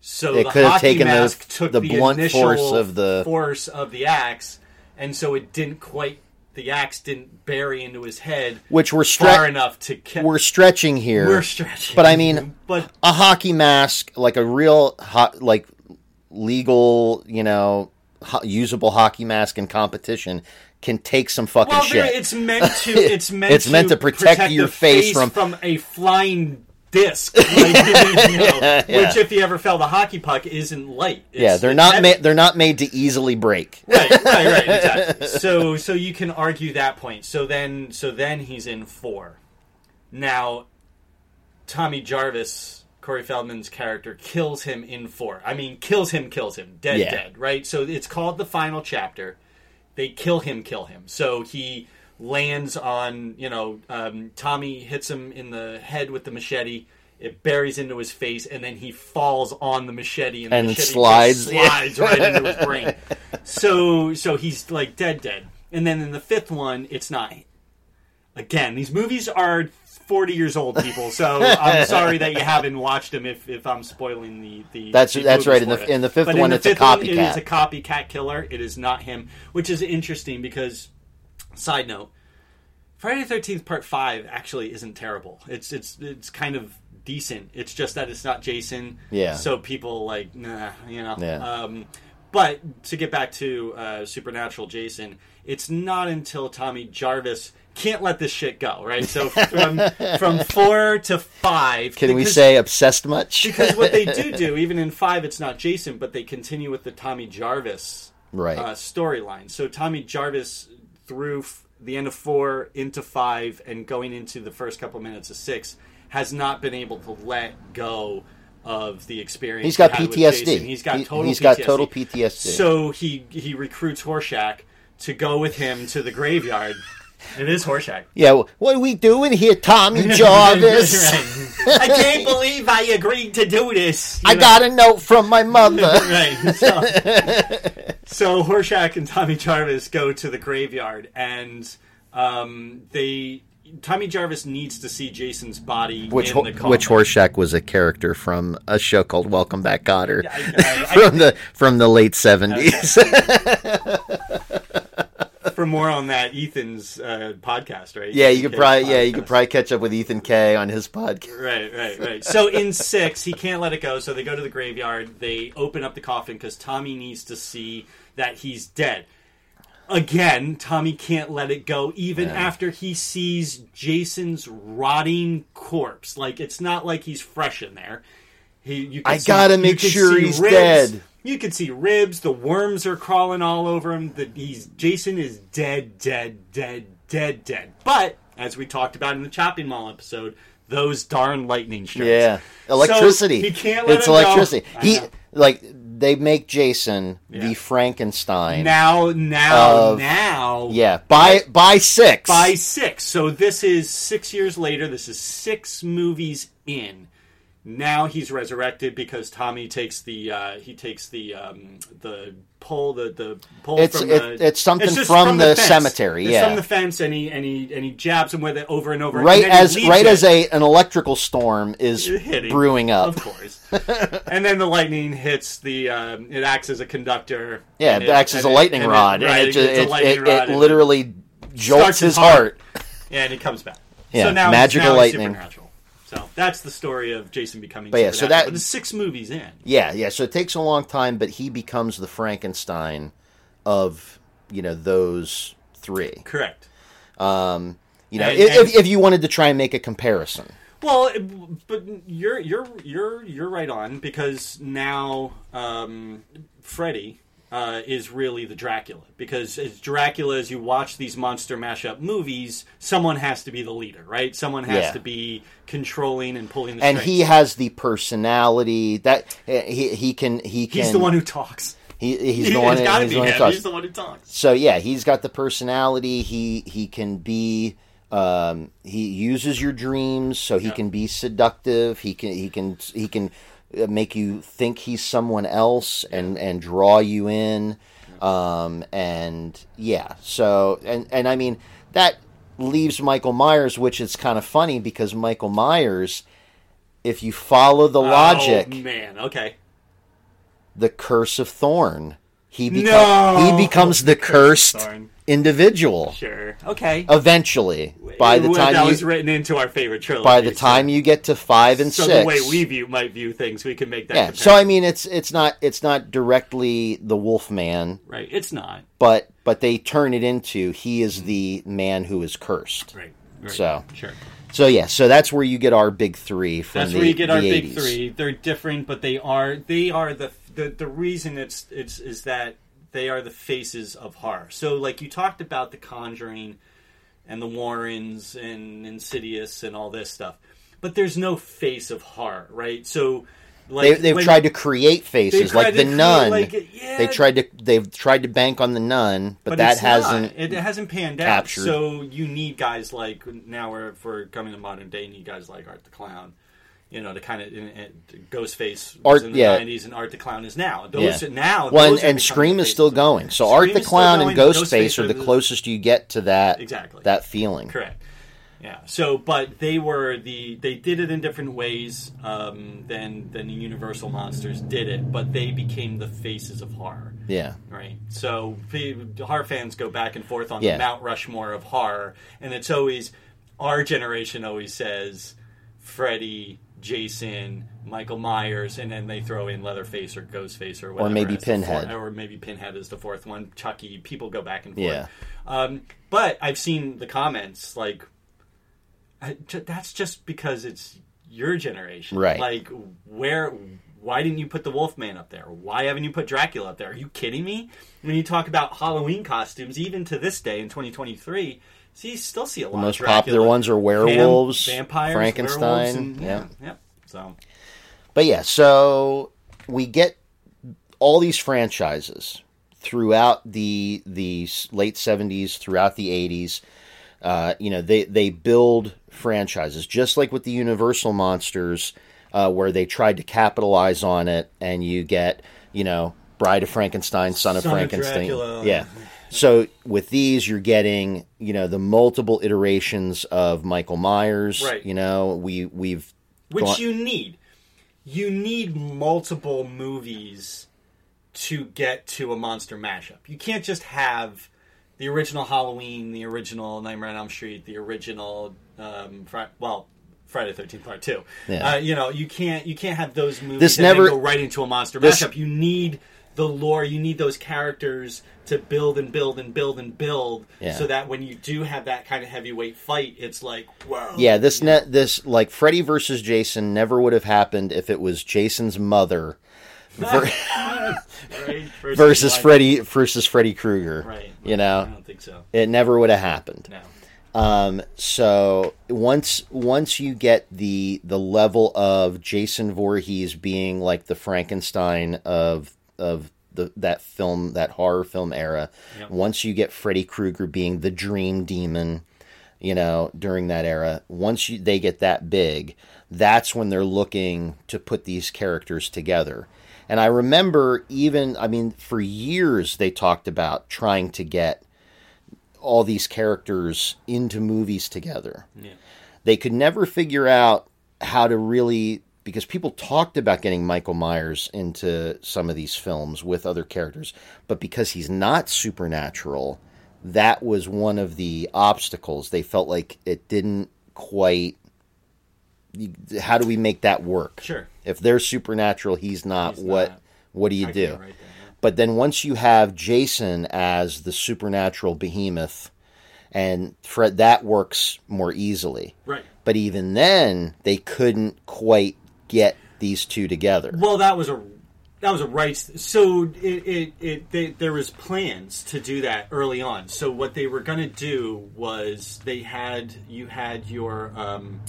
So It the could have hockey taken mask the- took the the, blunt initial force of the- force of the axe, and so it didn't quite. The axe didn't bury into his head, Which we're far stre- enough to kill. we're stretching here. We're stretching, But I mean, but a hockey mask, like a real hot, like legal, you know, ho- usable hockey mask in competition, can take some fucking well, shit. it's meant to. It's meant. It's meant to protect your the face from- from a flying disc, like, you know, which, if you ever fell, the hockey puck, isn't light. It's, yeah, they're not heavy. ma- they're not made to easily break. right, right, right, exactly. So, so you can argue that point. So then, so then he's in four. Now, Tommy Jarvis, Corey Feldman's character, kills him in four. I mean, kills him, kills him, dead, Yeah. dead. Right. So it's called the final chapter. They kill him, kill him. So he lands on, you know, um, Tommy hits him in the head with the machete. It buries into his face, and then he falls on the machete, and, the And machete slides. slides right into his brain. So, so he's like dead, dead. And then in the fifth one, it's not. Again, these movies are forty years old, people. So I'm sorry that you haven't watched them. If, if I'm spoiling the the That's- the that's right. In the- in the fifth But one, the it's a fifth one, it copycat. is a copycat killer. It is not him, which is interesting because. Side note: Friday the Thirteenth Part Five actually isn't terrible. It's it's it's kind of decent. It's just that it's not Jason. Yeah. So people like nah, you know. Yeah. Um, but to get back to uh, Supernatural Jason, it's not until Tommy Jarvis can't let this shit go, right? So from from four to five. Can we say obsessed much? because what they do do, even in five, it's not Jason, but they continue with the Tommy Jarvis Right. uh, storyline. So Tommy Jarvis through f- the end of four into five and going into the first couple minutes of six has not been able to let go of the experience. He's got he PTSD. He's got total. he's got PTSD. total PTSD. So he he recruits Horshack to go with him to the graveyard. It is Horshack. yeah, what are we doing here, Tommy Jarvis? Right. I can't believe I agreed to do this. I know? got a note from my mother. right. So, so Horshack and Tommy Jarvis go to the graveyard, and um, they Tommy Jarvis needs to see Jason's body which in ho- which Horshack was a character from a show called Welcome Back, Kotter, I- I- I- from the from the late seventies. More on that, Ethan's uh, podcast, right? yeah, you could Okay, probably yeah you could probably catch up with Ethan Kay on his podcast. Right, right, right. So in six, he can't let it go. So they go to the graveyard. They open up the coffin because Tommy needs to see that he's dead. Again, Tommy can't let it go even after he sees Jason's rotting corpse. Like it's not like he's fresh in there. He, you can I see- gotta make sure he's ribs. dead. You can see ribs. The worms are crawling all over him. The, he's Jason is dead, dead, dead, dead, dead. But as we talked about in the chopping mall episode, those darn lightning strikes. Yeah, So electricity. he can't let it's go. electricity. I He like they make Jason Yeah. the Frankenstein. Now, now, Of- now, yeah, by by six. by six. So this is six years later. This is six movies in. Now he's resurrected because Tommy takes the uh, he takes the um, the pole the the pole It's- from it- the, it's something just from the fence. cemetery, It's yeah. from the fence, and he and he and he jabs him with it over and over. right and as right it. as a an electrical storm is hitting, brewing up. Of course. and then the lightning hits the. Um, it acts as a conductor. Yeah, it acts as a lightning rod, and it, it ju- gets a it, lightning it, rod it and literally jolts his heart. Yeah, and he comes back. Yeah, so now magical now lightning. supernatural. So that's the story of Jason becoming. But yeah, so that- But six movies in. Yeah, yeah. So it takes a long time, but he becomes the Frankenstein of you know those three. Correct. Um, you know, And- if, and- if you wanted to try and make a comparison. Well, but you're you're you're you're right on because now um, Freddy uh, is really the Dracula because as Dracula, as you watch these monster mashup movies, someone has to be the leader, right? Someone has Yeah. to be controlling and pulling the And strings. he has the personality that he he can he can. he's the one who talks. he, he's He- the one. it's gotta he's be the one him. talks. He's the one who talks. So yeah, he's got the personality. He he can be. Um, he uses your dreams, so he Yeah. can be seductive. He can he can he can make you think he's someone else and and draw you in. Um, and yeah, so and and I mean that leaves Michael Myers, which is kind of funny because Michael Myers, if you follow the logic, Oh man, okay. the curse of Thorn. He, beco- No! he becomes the Curse cursed Thorn. Individual Sure. Okay. eventually. By the Well, time that you, was written into our favorite trilogy. by the so- time you get to five and so six, the way we view might view things, we can make that. yeah. comparison. So I mean, it's it's not it's not directly the Wolfman, right, it's not but but they turn it into he is the man who is cursed. right. right. So sure, so yeah, so that's where you get our big three from that's the, where you get our big three. They're different, but they are they are the the the reason it's it's is that they are the faces of horror. So like you talked about the Conjuring and the Warrens and Insidious and all this stuff, but there's no face of horror, right? So like They, they've when- tried to create faces like the create, nun. like, yeah, they tried to they've tried to bank on the nun, but, that it's not. hasn't. It hasn't panned out. So you need guys like now we're for coming to modern day. You need guys like Art the Clown. You know, the kind of Ghostface was Art- in the yeah. nineties, and Art the Clown is now. Those Yeah. now, Well, and, those are and Scream is still going. So Scream Art the Clown and going, Ghostface are the closest you get to that Exactly. that feeling. Correct. Yeah. So, but they were the they did it in different ways um, than than the Universal monsters did it, but they became the faces of horror. Yeah. Right. So the horror fans go back and forth on Yeah. the Mount Rushmore of horror, and it's always our generation always says Freddy, Jason, Michael Myers, and then they throw in Leatherface or Ghostface or whatever. Or maybe as the fourth- Pinhead. or maybe Pinhead is the fourth one. Chucky. People go back and forth. Yeah. Um, but I've seen the comments like that's just because it's your generation, Right. Like where. Why didn't you put the Wolfman up there? Why haven't you put Dracula up there? Are you kidding me? When you talk about Halloween costumes, even to this day in 2023, see, you still see a lot. The most of Dracula. popular ones are werewolves, Vam- vampires, Frankenstein, werewolves, and, yeah. yeah. So But yeah, so we get all these franchises throughout the the late seventies, throughout the eighties. Uh, you know, they they build franchises just like with the Universal monsters, uh, where they tried to capitalize on it, and you get you know Bride of Frankenstein, Son of Son of Frankenstein, Dracula. yeah. So with these, you're getting you know the multiple iterations of Michael Myers. Right. You know, we we've which gone- you need. You need multiple movies to get to a monster mashup. You can't just have the original Halloween, the original Nightmare on Elm Street, the original um, Fri- well. Friday Thirteenth Part Two. Yeah. Uh, you know, you can't you can't have those movies This never- go right into a monster this- mashup. You need the lore. You need those characters to build and build and build and build, Yeah. so that when you do have that kind of heavyweight fight, it's like whoa. Yeah, this net this like Freddy versus Jason never would have happened if it was Jason's mother ver- Right? versus like- Freddy versus Freddy Krueger. Right. You know I don't think so. it never would have happened. No. Um, so once once you get the the level of Jason Voorhees being like the Frankenstein of of the that film that horror film era. Yep. Once you get Freddy Krueger being the dream demon, you know, during that era, once you, they get that big, that's when they're looking to put these characters together. And I remember even, I mean, for years they talked about trying to get all these characters into movies together. Yeah. They could never figure out how to really because people talked about getting Michael Myers into some of these films with other characters, but because he's not supernatural, that was one of the obstacles. They felt like it didn't quite. How do we make that work? Sure. If they're supernatural, he's not. He's what? not. What do you I do? right. But then once you have Jason as the supernatural behemoth, and Fred, that works more easily. Right. But even then, they couldn't quite get these two together. Well, that was a that was a rights. So it it, it they, there was plans to do that early on. So what they were going to do was they had you had your um,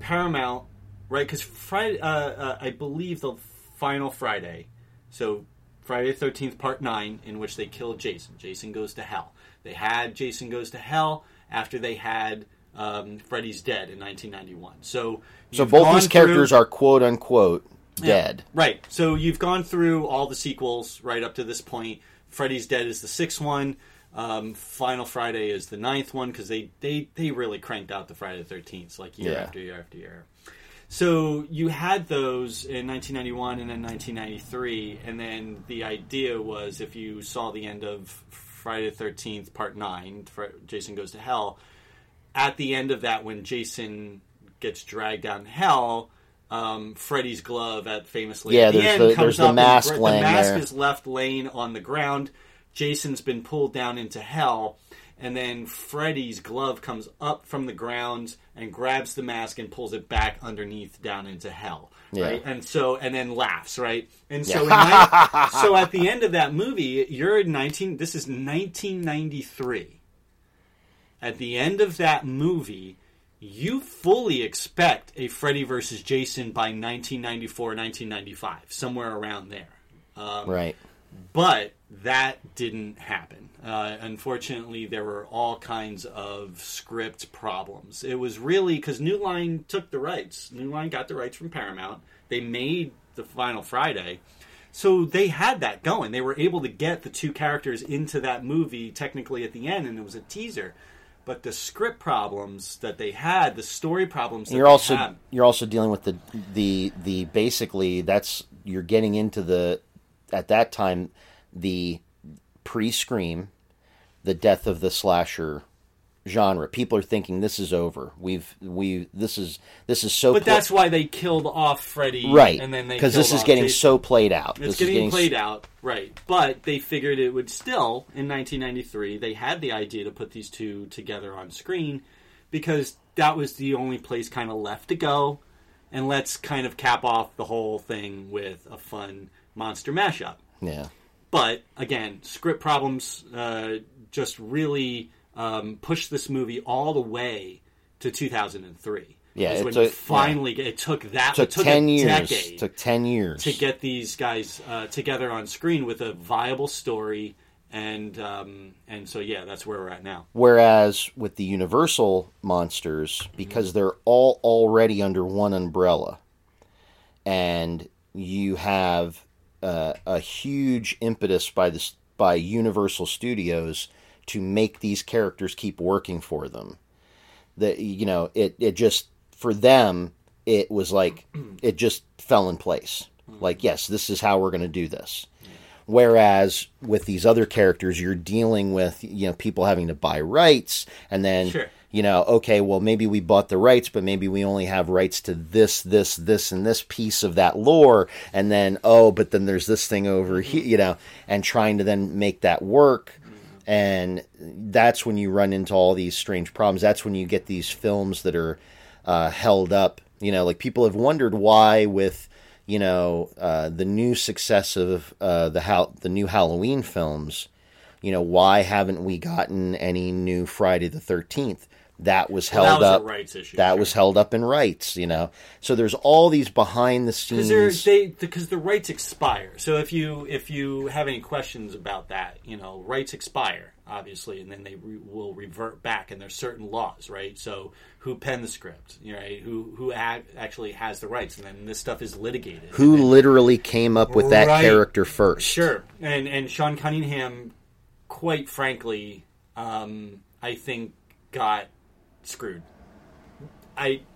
Paramount right because Friday uh, uh, I believe the final Friday. So Friday the Thirteenth Part Nine, in which they killed Jason. Jason goes to hell. They had Jason goes to hell after they had um, Freddy's Dead in 1991. So So you've both these characters through- are quote unquote dead. Right. So you've gone through all the sequels right up to this point. Freddy's Dead is the sixth one. Um, Final Friday is the ninth one because they, they, they really cranked out the Friday the Thirteenth like year Yeah. after year after year. So you had those in 1991 and then 1993, and then the idea was if you saw the end of Friday the Thirteenth Part Nine, Jason Goes to Hell, at the end of that, when Jason gets dragged down hell, um, Freddy's glove at famously Yeah, at the there's end the- comes the up and mask the mask there. is left laying on the ground. Jason's been pulled down into hell, and then Freddy's glove comes up from the ground and grabs the mask and pulls it back underneath down into hell. Right, and so and then laughs, right? And so, nine, so at the end of that movie, you're in nineteen. This is 1993 at the end of that movie, you fully expect a Freddy versus Jason by 1994, 1995, somewhere around there. Um, Right. But that didn't happen. Uh, unfortunately, there were all kinds of script problems. It was really because New Line took the rights. New Line got the rights from Paramount. They made the final Friday. So they had that going. They were able to get the two characters into that movie technically at the end, and it was a teaser. But the script problems that they had, the story problems that You're they also had, you're also dealing with the the the basically that's you're getting into the at that time the pre scream, the death of the slasher genre. People are thinking this is over. We've we this is this is so but pla- that's why they killed off Freddy, right And then they because this is getting Jason. so played out. It's this is getting played s- out, right? But they figured it would still in 1993. They had the idea to put these two together on screen because that was the only place kind of left to go, and let's kind of cap off the whole thing with a fun monster mashup. Yeah. But again, script problems uh, just really um, pushed this movie all the way to 2003. Yeah, it when took- you finally it took that Took, it took ten a years. decade Took ten years to get these guys uh, together on screen with a viable story, and um, and so yeah, that's where we're at now. Whereas with the Universal monsters, because they're all already under one umbrella, and you have uh, a huge impetus by this by Universal Studios to make these characters keep working for them. That you know, it it just for them it was like it just fell in place. Like yes, this is how we're going to do this. Whereas with these other characters, you're dealing with you know people having to buy rights, and then Sure. you know, okay, well maybe we bought the rights, but maybe we only have rights to this, this, this, and this piece of that lore, and then oh, but then there's this thing over here, you know, and trying to then make that work. And that's when you run into all these strange problems. That's when you get these films that are uh, held up. You know, like people have wondered why with you know uh, the new success of uh, the Hal- the new Halloween films. You know, why haven't we gotten any new Friday the Thirteenth? That was Well, held that was a up. rights issue, that sure. was held up in rights. You know, so there's all these behind the scenes they because the rights expire. So if you if you have any questions about that, you know, rights expire obviously, and then they re- will revert back. And there's certain laws, right? So who penned the script, you know, right? Who who ac actually has the rights, and then this stuff is litigated. Who then- literally came up with that Right. character first? Sure, and and Sean Cunningham, quite frankly, um, I think got screwed. I.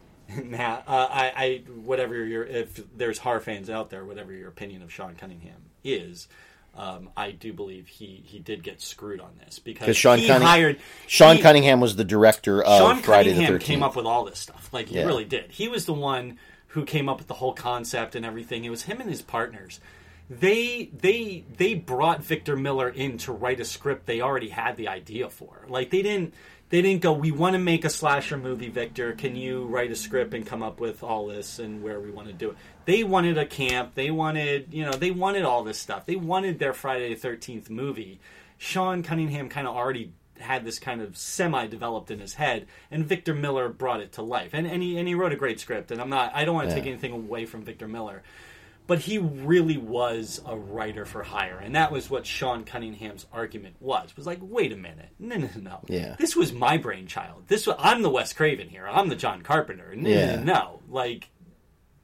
Nah, uh, I, I, whatever your, if there's horror fans out there, whatever your opinion of Sean Cunningham is, um, I do believe he, he did get screwed on this because Sean he Cunning- hired Sean he- Cunningham was the director of Sean Friday the Cunningham Thirteenth. came up with all this stuff. Like he Yeah. really did. He was the one who came up with the whole concept and everything. It was him and his partners. They they they brought Victor Miller in to write a script they already had the idea for. Like they didn't they didn't go, We want to make a slasher movie, Victor. Can you write a script and come up with all this and where we want to do it? They wanted a camp, they wanted you know, they wanted all this stuff. They wanted their Friday the thirteenth movie. Sean Cunningham kind of already had this kind of semi developed in his head, and Victor Miller brought it to life. And and he and he wrote a great script. And I'm not I don't want to take anything away from Victor Miller, but he really was a writer for hire, and that was what Sean Cunningham's argument was. Was like, wait a minute, no, no, no. Yeah. This was my brainchild. This was I'm the Wes Craven here. I'm the John Carpenter. No, Yeah. no, no. Like.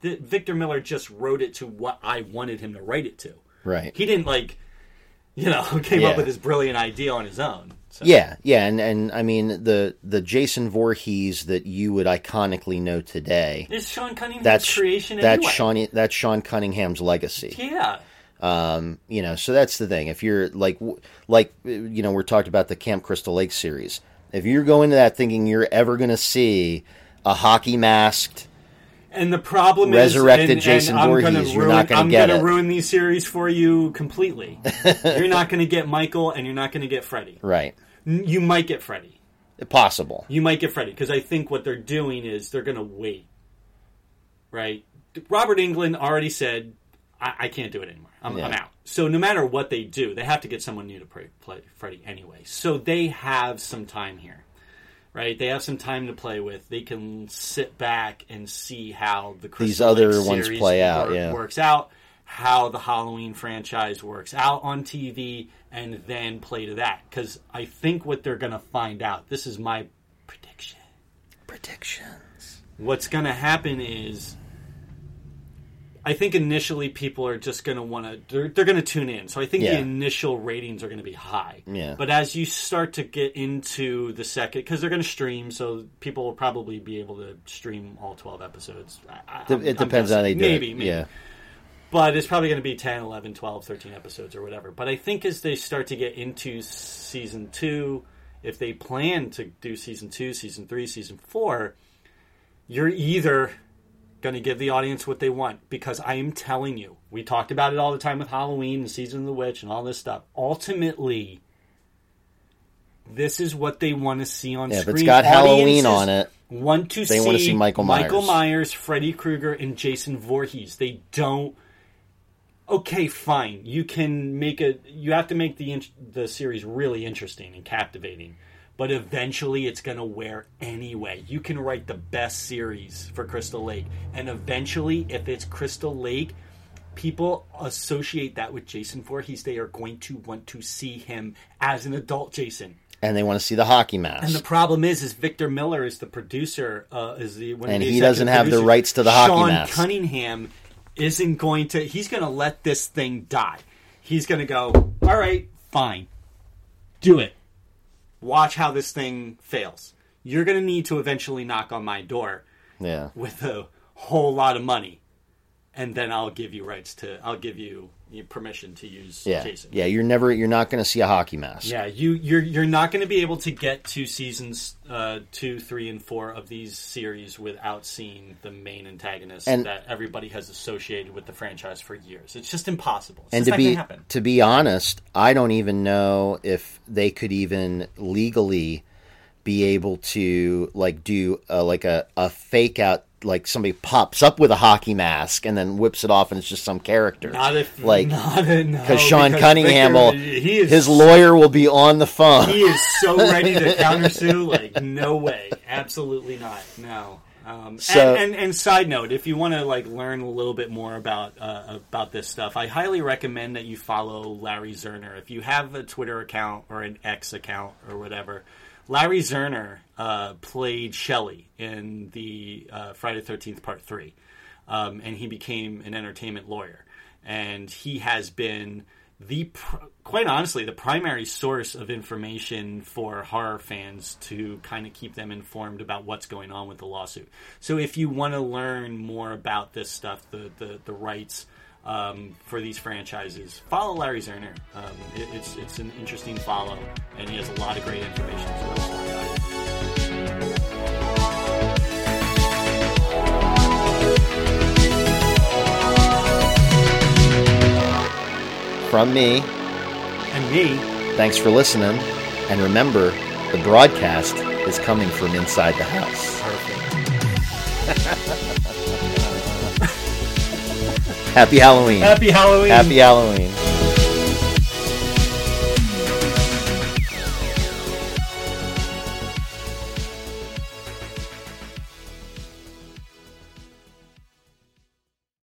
The, Victor Miller just wrote it to what I wanted him to write it to. Right. He didn't like, you know, came Yeah. up with this brilliant idea on his own. So. Yeah, yeah, and, and I mean the the Jason Voorhees that you would iconically know today. It's Sean Cunningham's That's creation That's anyway. Sean. That's Sean Cunningham's legacy. Yeah. Um, you know, so that's the thing. If you're like, like, you know, we're talked about the Camp Crystal Lake series. If you're going to that thinking you're ever going to see a hockey masked, And the problem Resurrected is, and, Jason and I'm Voorhees, gonna you're not gonna I'm get gonna it. ruin these series for you completely. you're not going to get Michael, and you're not going to get Freddy. right? You might get Freddy. Possible. You might get Freddy because I think what they're doing is they're going to wait. Right? Robert Englund already said, "I, I can't do it anymore. I'm, I'm out." So no matter what they do, they have to get someone new to play, play Freddy anyway. So they have some time here, right? They have some time to play with. They can sit back and see how the Crystal These other Lake ones play out, wor- yeah. works out, how the Halloween franchise works out on TV, and then play to that. Because I think what they're going to find out. This is my prediction. Predictions. What's going to happen is, I think initially people are just going to want to. They're, they're going to tune in. So I think Yeah. the initial ratings are going to be high. Yeah. But as you start to get into the second, because they're going to stream, so people will probably be able to stream all twelve episodes. I- I'm- it I'm depends how they do maybe. Maybe, Yeah. But it's probably going to be 10 11 12 13 episodes or whatever but i think as they start to get into season two if they plan to do season two season three season four you're either going to give the audience what they want because i am telling you we talked about it all the time with halloween and season of the witch and all this stuff ultimately this is what they want to see on Yeah, if screen. it's got Halloween on it, want to they see wanna see Michael Michael Myers. Myers, Freddy Krueger, and Jason Voorhees. They don't. Okay, fine. You can make a. You have to make the in- the series really interesting and captivating, but eventually it's going to wear anyway. You can write the best series for Crystal Lake, and eventually, if it's Crystal Lake, people associate that with Jason Voorhees. They are going to want to see him as an adult Jason. and they want to see the hockey mask. And the problem is, is Victor Miller is the producer, uh, is the one And he doesn't have the rights to the hockey Sean mask. Cunningham isn't going to. He's going to let this thing die. He's going to go. All right, fine, do it. Watch how this thing fails. You're going to need to eventually knock on my door yeah. with a whole lot of money, and then I'll give you rights to. I'll give you permission to use Yeah. Jason. Yeah. You're never. You're not going to see a hockey mask. Yeah, you you're you're not going to be able to get to seasons uh, two, three, and four of these series without seeing the main antagonist And- that everybody has associated with the franchise for years. It's just impossible. It's and just to be to be honest, I don't even know if they could even legally be able to like do a, like a, a fake out like somebody pops up with a hockey mask and then whips it off and it's just some character. Not if like not a, no, because Sean Cunningham will is his lawyer will be on the phone. he is so ready to countersue. Like, no way, absolutely not. No. Um, So- and, and, and side note, if you want to like learn a little bit more about uh, about this stuff, I highly recommend that you follow Larry Zerner. If you have a Twitter account or an X account or whatever, Larry Zerner uh, played Shelley in the uh, Friday Thirteenth Part Three, um, and he became an entertainment lawyer, and he has been the pr- quite honestly the primary source of information for horror fans to kind of keep them informed about what's going on with the lawsuit. So if you want to learn more about this stuff, the the, the rights um, for these franchises, follow Larry Zerner. Um, it, it's it's an interesting follow, and he has a lot of great information. It's a real story guide. From me, And me, thanks for listening, and remember, the broadcast is coming from inside the house. perfect. Happy Halloween. Happy Halloween. Happy Halloween.